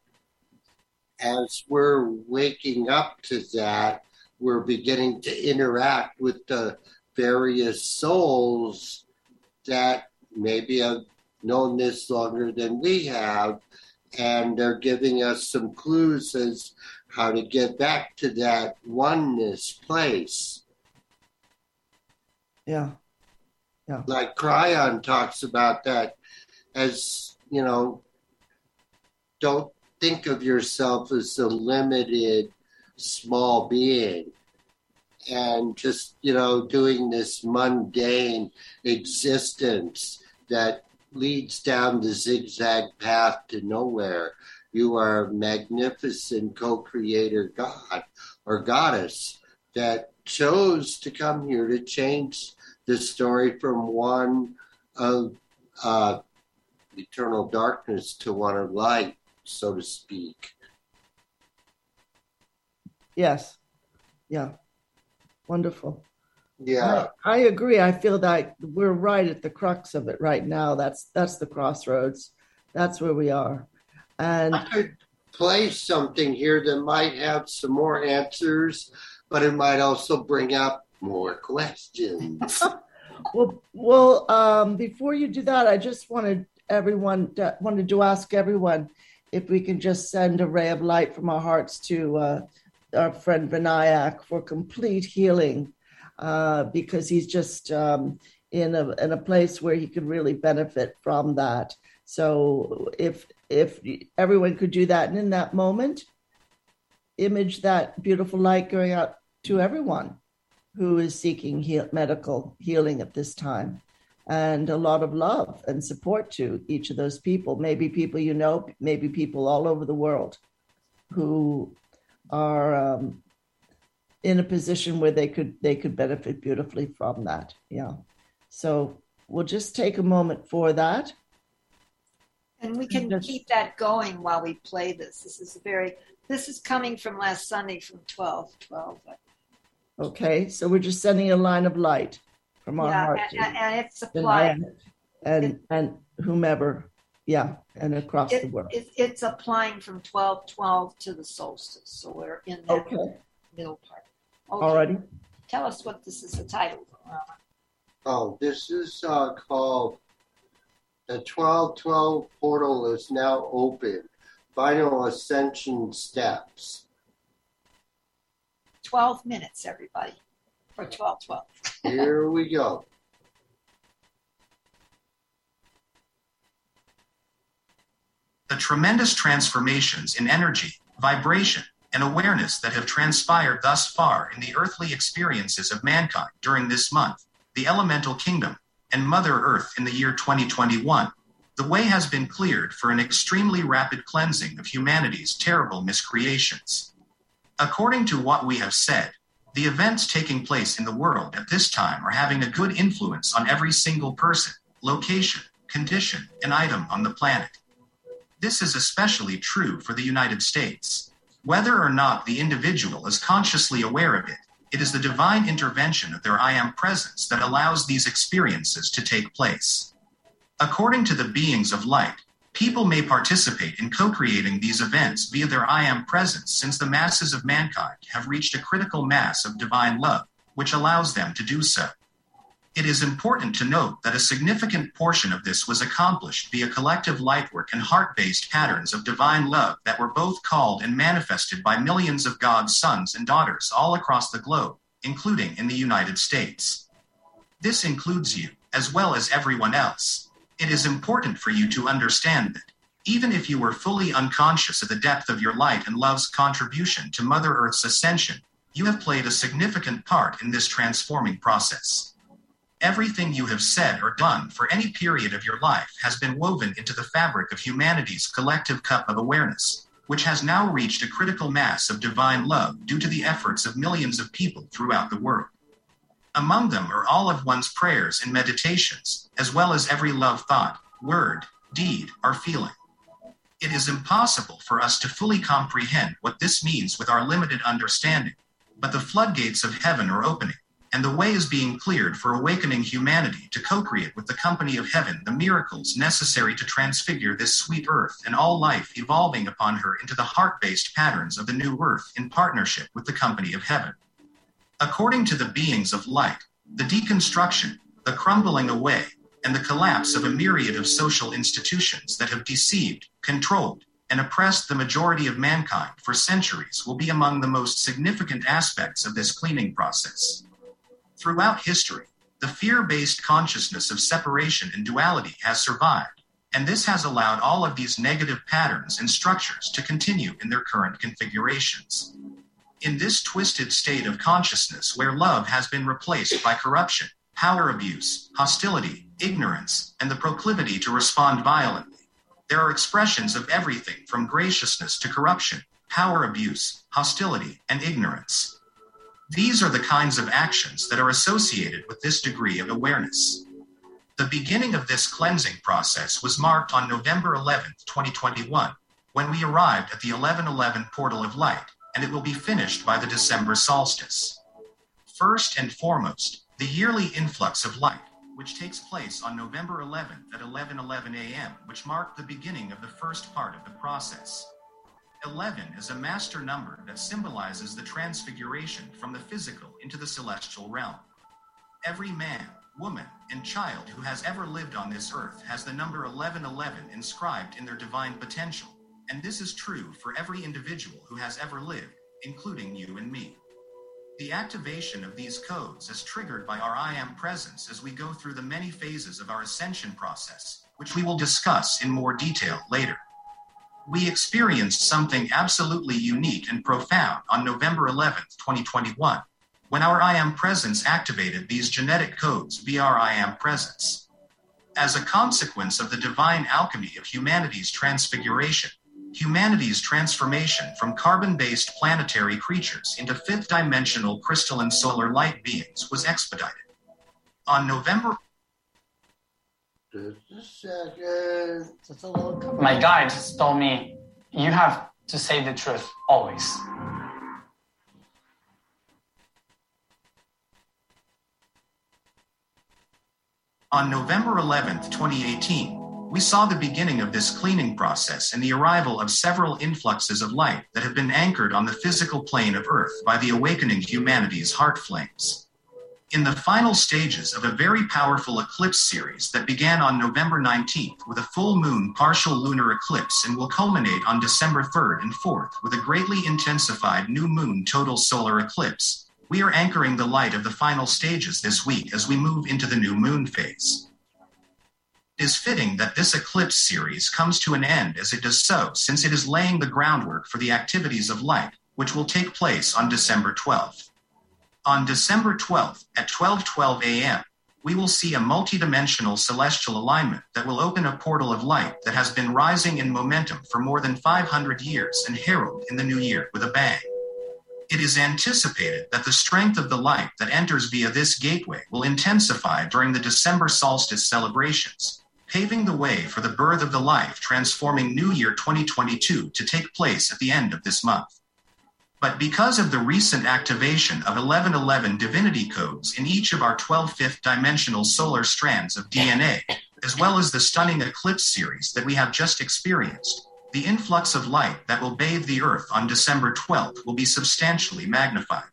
as we're waking up to that, we're beginning to interact with the various souls that maybe have known this longer than we have. And they're giving us some clues as how to get back to that oneness place. Yeah. Yeah. Like Kryon talks about that as, you know, don't think of yourself as a limited small being and just you know doing this mundane existence that leads down the zigzag path to nowhere you are a magnificent co-creator god or goddess that chose to come here to change the story from one of uh, eternal darkness to one of light, so to speak. Yes. Yeah. Wonderful. Yeah. I, I agree. I feel that we're right at the crux of it right now. That's that's the crossroads. That's where we are. And I could play something here that might have some more answers, but it might also bring up more questions. well, well, um, before you do that, I just wanted everyone to, wanted to ask everyone if we can just send a ray of light from our hearts to uh, our friend Vinayak for complete healing, uh, because he's just um, in a in a place where he could really benefit from that. So if if everyone could do that, and in that moment, image that beautiful light going out to everyone who is seeking heal, medical healing at this time and a lot of love and support to each of those people maybe people you know maybe people all over the world who are um, in a position where they could they could benefit beautifully from that. Yeah. So we'll just take a moment for that. And we can keep that going while we play this. This is a very this is coming from last sunday from 12 12 okay so we're just sending a line of light from our yeah heart and, and, it's applied. and and whomever yeah and across the world. it, it's applying from 12 12 to the solstice. So we're in that okay. middle part okay. already tell us what this is the title oh, this is uh, called The 1212 Portal is now open. Final Ascension Steps. 12 minutes everybody for 12 12 Here we go. the tremendous transformations in energy, vibration, and awareness that have transpired thus far in the earthly experiences of mankind during this month, the elemental kingdom, and Mother Earth in the year 2021, the way has been cleared for an extremely rapid cleansing of humanity's terrible miscreations. According to what we have said, the events taking place in the world at this time are having a good influence on every single person, location, condition, and item on the planet. This is especially true for the United States. Whether or not the individual is consciously aware of it, it is the divine intervention of their I am presence that allows these experiences to take place. According to the beings of light, people may participate in co creating these events via their I am presence since the masses of mankind have reached a critical mass of divine love, which allows them to do so. It is important to note that a significant portion of this was accomplished via collective lightwork and heart based patterns of divine love that were both called and manifested by millions of God's sons and daughters all across the globe, including in the United States. This includes you, as well as everyone else. It is important for you to understand that, even if you were fully unconscious of the depth of your light and love's contribution to Mother Earth's ascension, you have played a significant part in this transforming process. Everything you have said or done for any period of your life has been woven into the fabric of humanity's collective cup of awareness, which has now reached a critical mass of divine love due to the efforts of millions of people throughout the world. Among them are all of one's prayers and meditations, as well as every love thought, word, deed, or feeling. It is impossible for us to fully comprehend what this means with our limited understanding, but the floodgates of heaven are opening and the way is being cleared for awakening humanity to co create with the company of heaven the miracles necessary to transfigure this sweet earth and all life evolving upon her into the heart based patterns of the new earth in partnership with the company of heaven. According to the beings of light, the deconstruction, the crumbling away, and the collapse of a myriad of social institutions that have deceived, controlled, and oppressed the majority of mankind for centuries will be among the most significant aspects of this cleaning process. Throughout history, the fear based consciousness of separation and duality has survived, and this has allowed all of these negative patterns and structures to continue in their current configurations. In this twisted state of consciousness where love has been replaced by corruption, power abuse, hostility, ignorance, and the proclivity to respond violently, there are expressions of everything from graciousness to corruption, power abuse, hostility, and ignorance. These are the kinds of actions that are associated with this degree of awareness. The beginning of this cleansing process was marked on November 11, 2021, when we arrived at the 1111 portal of light, and it will be finished by the December solstice. First and foremost, the yearly influx of light, which takes place on November 11th at 11:11 a.m., which marked the beginning of the first part of the process. 11 is a master number that symbolizes the transfiguration from the physical into the celestial realm. Every man, woman, and child who has ever lived on this earth has the number 1111 inscribed in their divine potential, and this is true for every individual who has ever lived, including you and me. The activation of these codes is triggered by our I am presence as we go through the many phases of our ascension process, which we will discuss in more detail later. We experienced something absolutely unique and profound on November 11th, 2021, when our I am presence activated these genetic codes via our I am presence. As a consequence of the divine alchemy of humanity's transfiguration, humanity's transformation from carbon based planetary creatures into fifth dimensional crystalline solar light beings was expedited. On November Just a second. So it's a little complicated. My guide just told me you have to say the truth always. On November 11th, 2018, we saw the beginning of this cleaning process and the arrival of several influxes of light that have been anchored on the physical plane of Earth by the awakening humanity's heart flames. In the final stages of a very powerful eclipse series that began on November 19th with a full moon partial lunar eclipse and will culminate on December 3rd and 4th with a greatly intensified new moon total solar eclipse, we are anchoring the light of the final stages this week as we move into the new moon phase. It is fitting that this eclipse series comes to an end as it does so, since it is laying the groundwork for the activities of light, which will take place on December 12th. On December 12th at 12:12 a.m., we will see a multidimensional celestial alignment that will open a portal of light that has been rising in momentum for more than 500 years and herald in the new year with a bang. It is anticipated that the strength of the light that enters via this gateway will intensify during the December solstice celebrations, paving the way for the birth of the life transforming New Year 2022 to take place at the end of this month. But because of the recent activation of 1111 divinity codes in each of our 12 fifth dimensional solar strands of DNA, as well as the stunning eclipse series that we have just experienced, the influx of light that will bathe the earth on December 12th will be substantially magnified.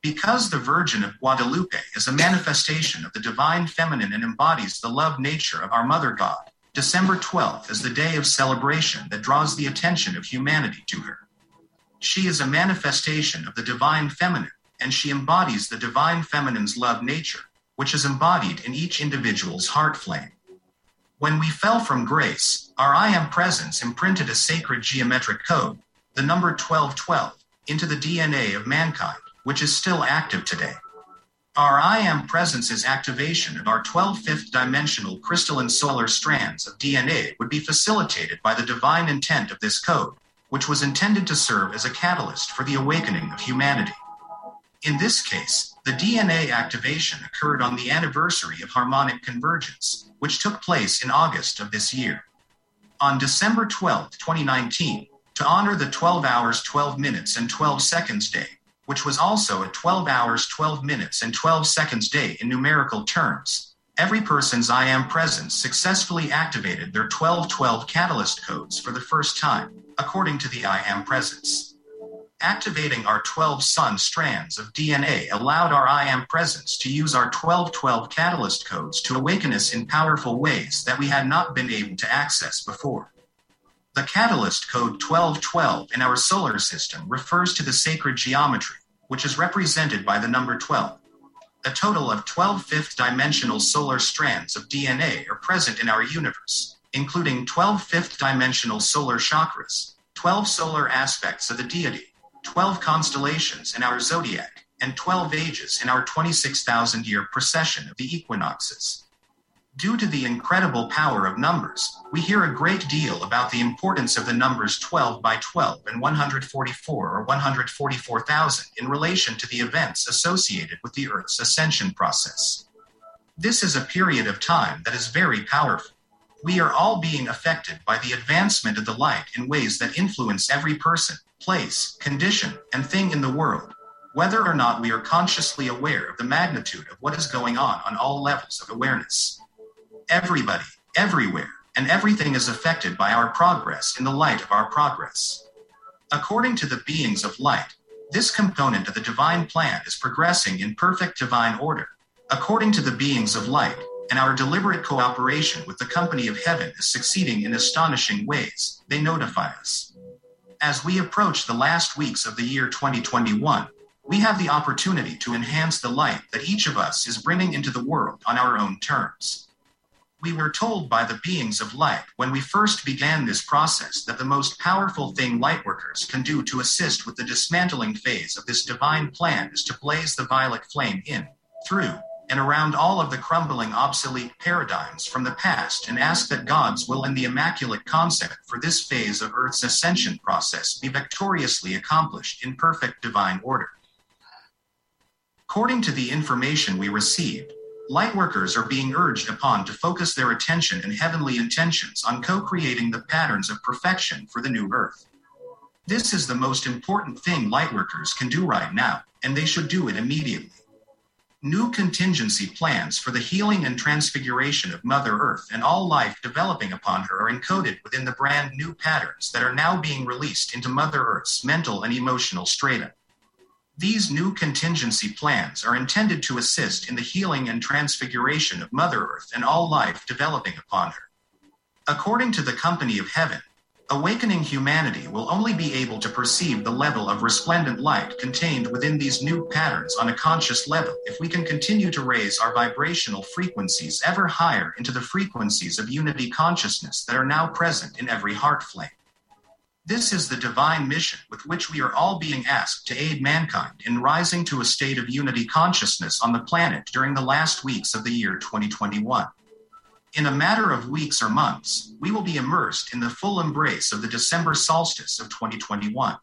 Because the Virgin of Guadalupe is a manifestation of the divine feminine and embodies the love nature of our Mother God, December 12th is the day of celebration that draws the attention of humanity to her. She is a manifestation of the divine feminine, and she embodies the divine feminine's love nature, which is embodied in each individual's heart flame. When we fell from grace, our I am presence imprinted a sacred geometric code, the number 1212, into the DNA of mankind, which is still active today. Our I am presence's activation of our 12 fifth dimensional crystalline solar strands of DNA would be facilitated by the divine intent of this code, which was intended to serve as a catalyst for the awakening of humanity. In this case, the DNA activation occurred on the anniversary of harmonic convergence, which took place in August of this year. On December 12, 2019, to honor the 12 hours, 12 minutes, and 12 seconds day, which was also a 12 hours, 12 minutes, and 12 seconds day in numerical terms, every person's I am presence successfully activated their 1212 catalyst codes for the first time, according to the I am presence. Activating our 12 sun strands of DNA allowed our I am presence to use our 1212 catalyst codes to awaken us in powerful ways that we had not been able to access before. The catalyst code 1212 in our solar system refers to the sacred geometry, which is represented by the number 12. A total of 12 fifth dimensional solar strands of DNA are present in our universe, including 12 fifth dimensional solar chakras, 12 solar aspects of the deity, 12 constellations in our zodiac, and 12 ages in our 26,000 year precession of the equinoxes. Due to the incredible power of numbers, we hear a great deal about the importance of the numbers 12 by 12 and 144 or 144,000 in relation to the events associated with the Earth's ascension process. This is a period of time that is very powerful. We are all being affected by the advancement of the light in ways that influence every person, place, condition, and thing in the world, whether or not we are consciously aware of the magnitude of what is going on on all levels of awareness. Everybody, everywhere, and everything is affected by our progress in the light of our progress. According to the beings of light, this component of the divine plan is progressing in perfect divine order. According to the beings of light, and our deliberate cooperation with the company of heaven is succeeding in astonishing ways, they notify us. As we approach the last weeks of the year 2021, we have the opportunity to enhance the light that each of us is bringing into the world on our own terms. We were told by the beings of light when we first began this process that the most powerful thing lightworkers can do to assist with the dismantling phase of this divine plan is to blaze the violet flame in, through, and around all of the crumbling obsolete paradigms from the past and ask that God's will and the immaculate concept for this phase of Earth's ascension process be victoriously accomplished in perfect divine order. According to the information we received, lightworkers are being urged upon to focus their attention and heavenly intentions on co creating the patterns of perfection for the new Earth. This is the most important thing lightworkers can do right now, and they should do it immediately. New contingency plans for the healing and transfiguration of Mother Earth and all life developing upon her are encoded within the brand new patterns that are now being released into Mother Earth's mental and emotional strata. These new contingency plans are intended to assist in the healing and transfiguration of Mother Earth and all life developing upon her. According to the Company of Heaven, awakening humanity will only be able to perceive the level of resplendent light contained within these new patterns on a conscious level if we can continue to raise our vibrational frequencies ever higher into the frequencies of unity consciousness that are now present in every heart flame. This is the divine mission with which we are all being asked to aid mankind in rising to a state of unity consciousness on the planet during the last weeks of the year 2021. In a matter of weeks or months, we will be immersed in the full embrace of the December solstice of 2021.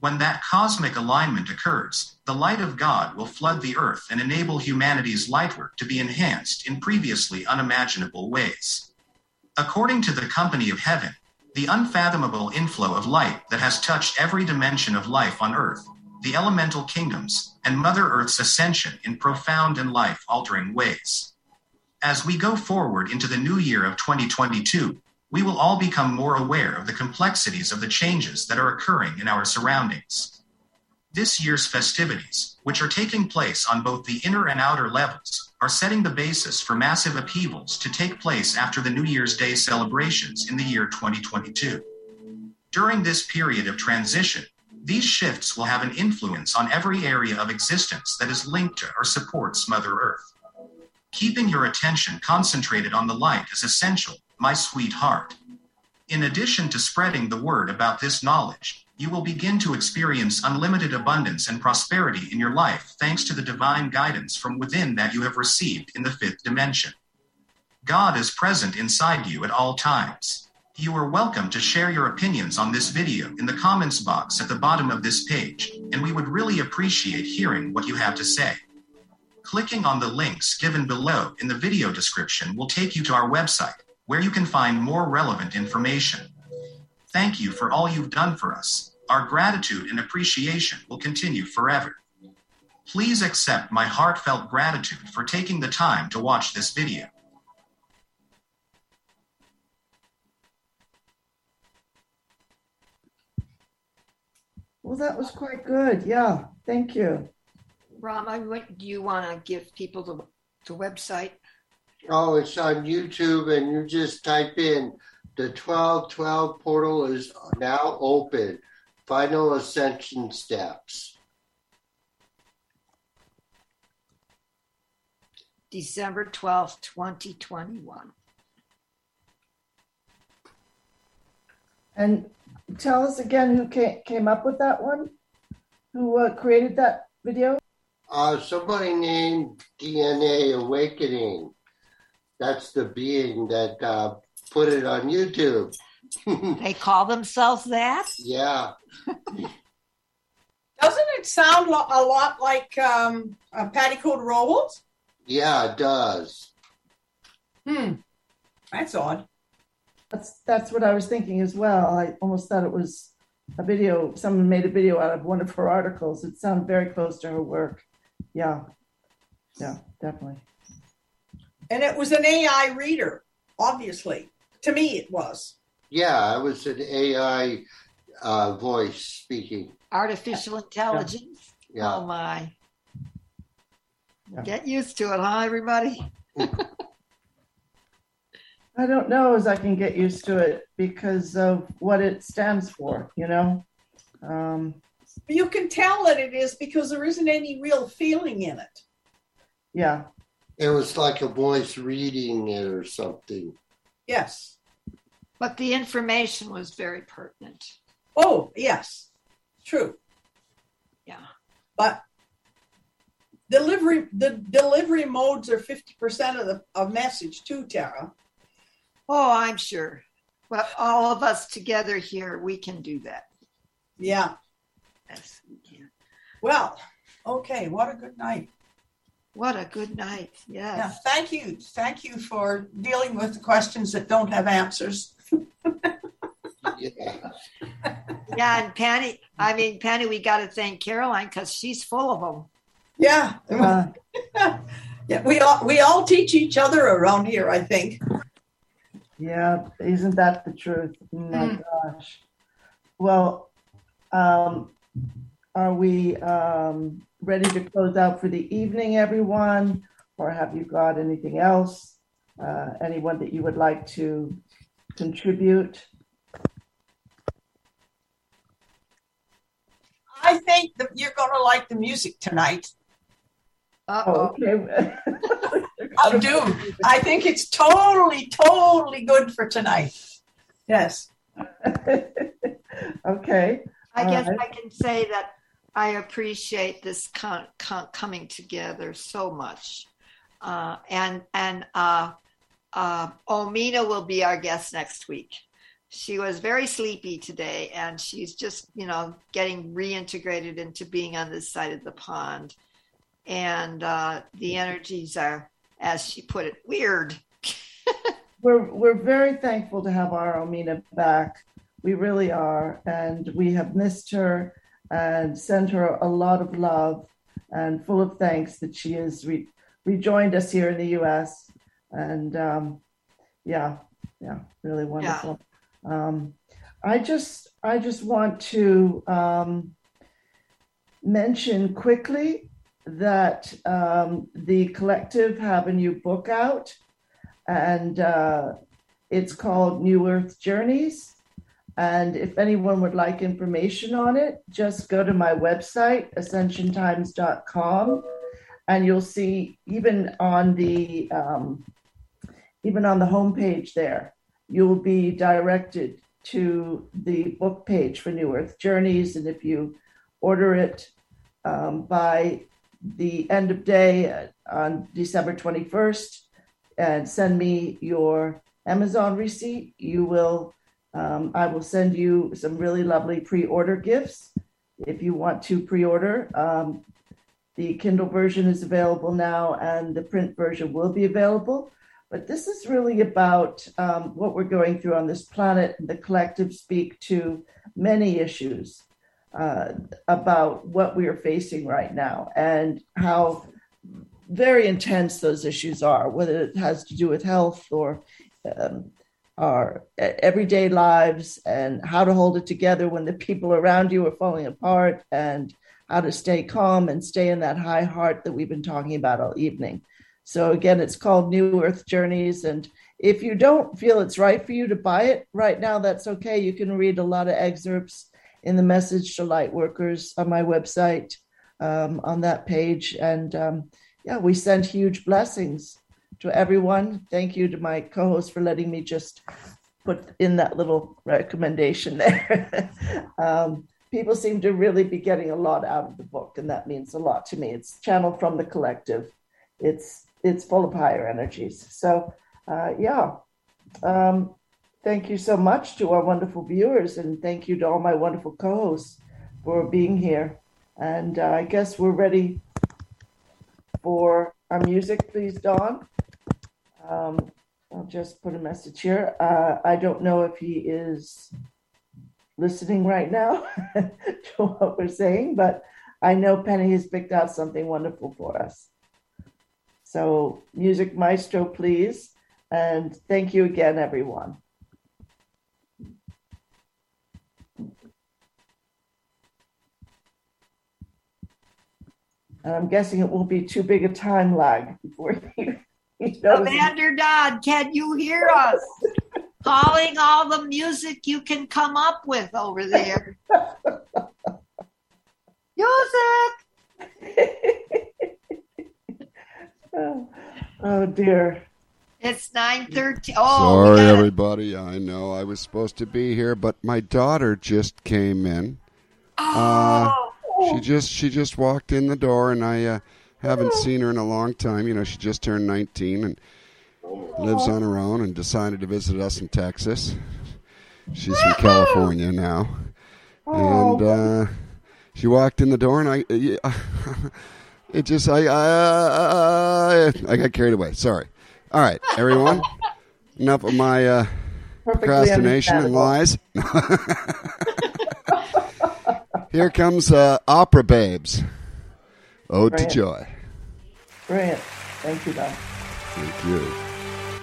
When that cosmic alignment occurs, the light of God will flood the earth and enable humanity's lightwork to be enhanced in previously unimaginable ways. According to the Company of Heaven, the unfathomable inflow of light that has touched every dimension of life on Earth, the elemental kingdoms, and Mother Earth's ascension in profound and life altering ways. As we go forward into the new year of 2022, we will all become more aware of the complexities of the changes that are occurring in our surroundings. This year's festivities, which are taking place on both the inner and outer levels, are setting the basis for massive upheavals to take place after the New Year's Day celebrations in the year 2022. During this period of transition, these shifts will have an influence on every area of existence that is linked to or supports Mother Earth. Keeping your attention concentrated on the light is essential, my sweetheart. In addition to spreading the word about this knowledge, you will begin to experience unlimited abundance and prosperity in your life thanks to the divine guidance from within that you have received in the fifth dimension. God is present inside you at all times. You are welcome to share your opinions on this video in the comments box at the bottom of this page, and we would really appreciate hearing what you have to say. Clicking on the links given below in the video description will take you to our website, where you can find more relevant information. Thank you for all you've done for us. Our gratitude and appreciation will continue forever. Please accept my heartfelt gratitude for taking the time to watch this video. Well, that was quite good. Yeah, thank you. Rama, what, do you want to give people the, the website? Oh, it's on YouTube, and you just type in the 1212 portal is now open. Final ascension steps. December 12th, 2021. And tell us again who came, came up with that one? Who uh, created that video? Uh, somebody named DNA Awakening. That's the being that uh, put it on YouTube. They call themselves that? yeah. Doesn't it sound lo- a lot like um, uh, Patty Cota-Robles? Yeah, it does. Hmm. That's odd. That's that's what I was thinking as well. I almost thought it was a video. Someone made a video out of one of her articles. It sounded very close to her work. Yeah, yeah, definitely. And it was an AI reader, obviously. To me, it was. Yeah, it was an AI uh, voice speaking. Artificial intelligence. Yeah. Oh my. Yeah. Get used to it, huh, everybody? I don't know as I can get used to it because of what it stands for. You know. Um, You can tell that it is because there isn't any real feeling in it. yeah, It was like a voice reading it or something. Yes. But the information was very pertinent. Oh, yes. True. Yeah. But delivery the delivery modes are 50% of the of message too, Tara. Oh, I'm sure. Well, all of us together here, we can do that. Yeah. Yes, we can. Well, okay, what a good night. What a good night. Yeah, Yes. thank you. Thank you for dealing with the questions that don't have answers. Yeah. Yeah, and Penny, I mean, Penny, we got to thank Caroline because she's full of them. Yeah. uh, yeah, we all we all teach each other around here, I think. yeah. Isn't that the truth? Oh my gosh. Well, um, are we um, ready to close out for the evening, everyone? Or have you got anything else? Uh, anyone that you would like to contribute? I think that you're going to like the music tonight. Uh Oh, oh. okay. I do. I think it's totally, totally good for tonight. Yes. okay. I All guess right. I can say that I appreciate this con- con- coming together so much. Uh, and and uh, uh, Omena will be our guest next week. She was very sleepy today, and she's just you know getting reintegrated into being on this side of the pond. And uh, the energies are, as she put it, weird. We're we're very thankful to have our Omena back. We really are, and we have missed her and send her a lot of love and full of thanks that she has re- rejoined us here in the U.S. And um, yeah, yeah, really wonderful. Um, I just I just want to um, mention quickly that um, the collective have a new book out and uh, it's called New Earth Journeys. And if anyone would like information on it, just go to my website, ascensiontimes.com, and you'll see even on the um, even on the homepage there, you'll be directed to the book page for New Earth Journeys. And if you order it um, by the end of day uh, on December 21st, and send me your Amazon receipt. You will, um, I will send you some really lovely pre-order gifts if you want to pre-order. Um, the Kindle version is available now, and the print version will be available. But this is really about um, what we're going through on this planet. The collective speak to many issues uh, about what we are facing right now and how very intense those issues are, whether it has to do with health or um, our everyday lives and how to hold it together when the people around you are falling apart and how to stay calm and stay in that high heart that we've been talking about all evening. So, again, it's called New Earth Journeys. And if you don't feel it's right for you to buy it right now, that's okay. You can read a lot of excerpts in the Message to Light Workers on my website um, on that page. And um, yeah, we send huge blessings to everyone. Thank you to my co host for letting me just put in that little recommendation there. um, people seem to really be getting a lot out of the book, and that means a lot to me. It's channeled from the collective. It's it's full of higher energies. So uh, yeah, um, thank you so much to our wonderful viewers, and thank you to all my wonderful co-hosts for being here. And uh, I guess we're ready for our music, please, Dawn. Um, I'll just put a message here. Uh, I don't know if he is listening right now to what we're saying, but I know Penny has picked out something wonderful for us. So, music maestro, please. And thank you again, everyone. And I'm guessing it won't be too big a time lag before he, he knows. Commander Dodd, can you hear us? Calling all the music you can come up with over there. Music! oh, oh, dear. It's 9.13. Oh, Sorry, gotta- everybody. I know I was supposed to be here, but my daughter just came in. Uh, Oh, she just she just walked in the door, and I uh, haven't seen her in a long time. You know, she just turned 19 and lives on her own, and decided to visit us in Texas. She's from California now, and uh, she walked in the door, and I. Uh, it just I I, I got carried away. Sorry. All right, everyone. Enough of my uh, procrastination and lies. Here comes uh, Opera Babes. Ode Brilliant. to Joy. Brilliant. Thank you, Don. Thank you.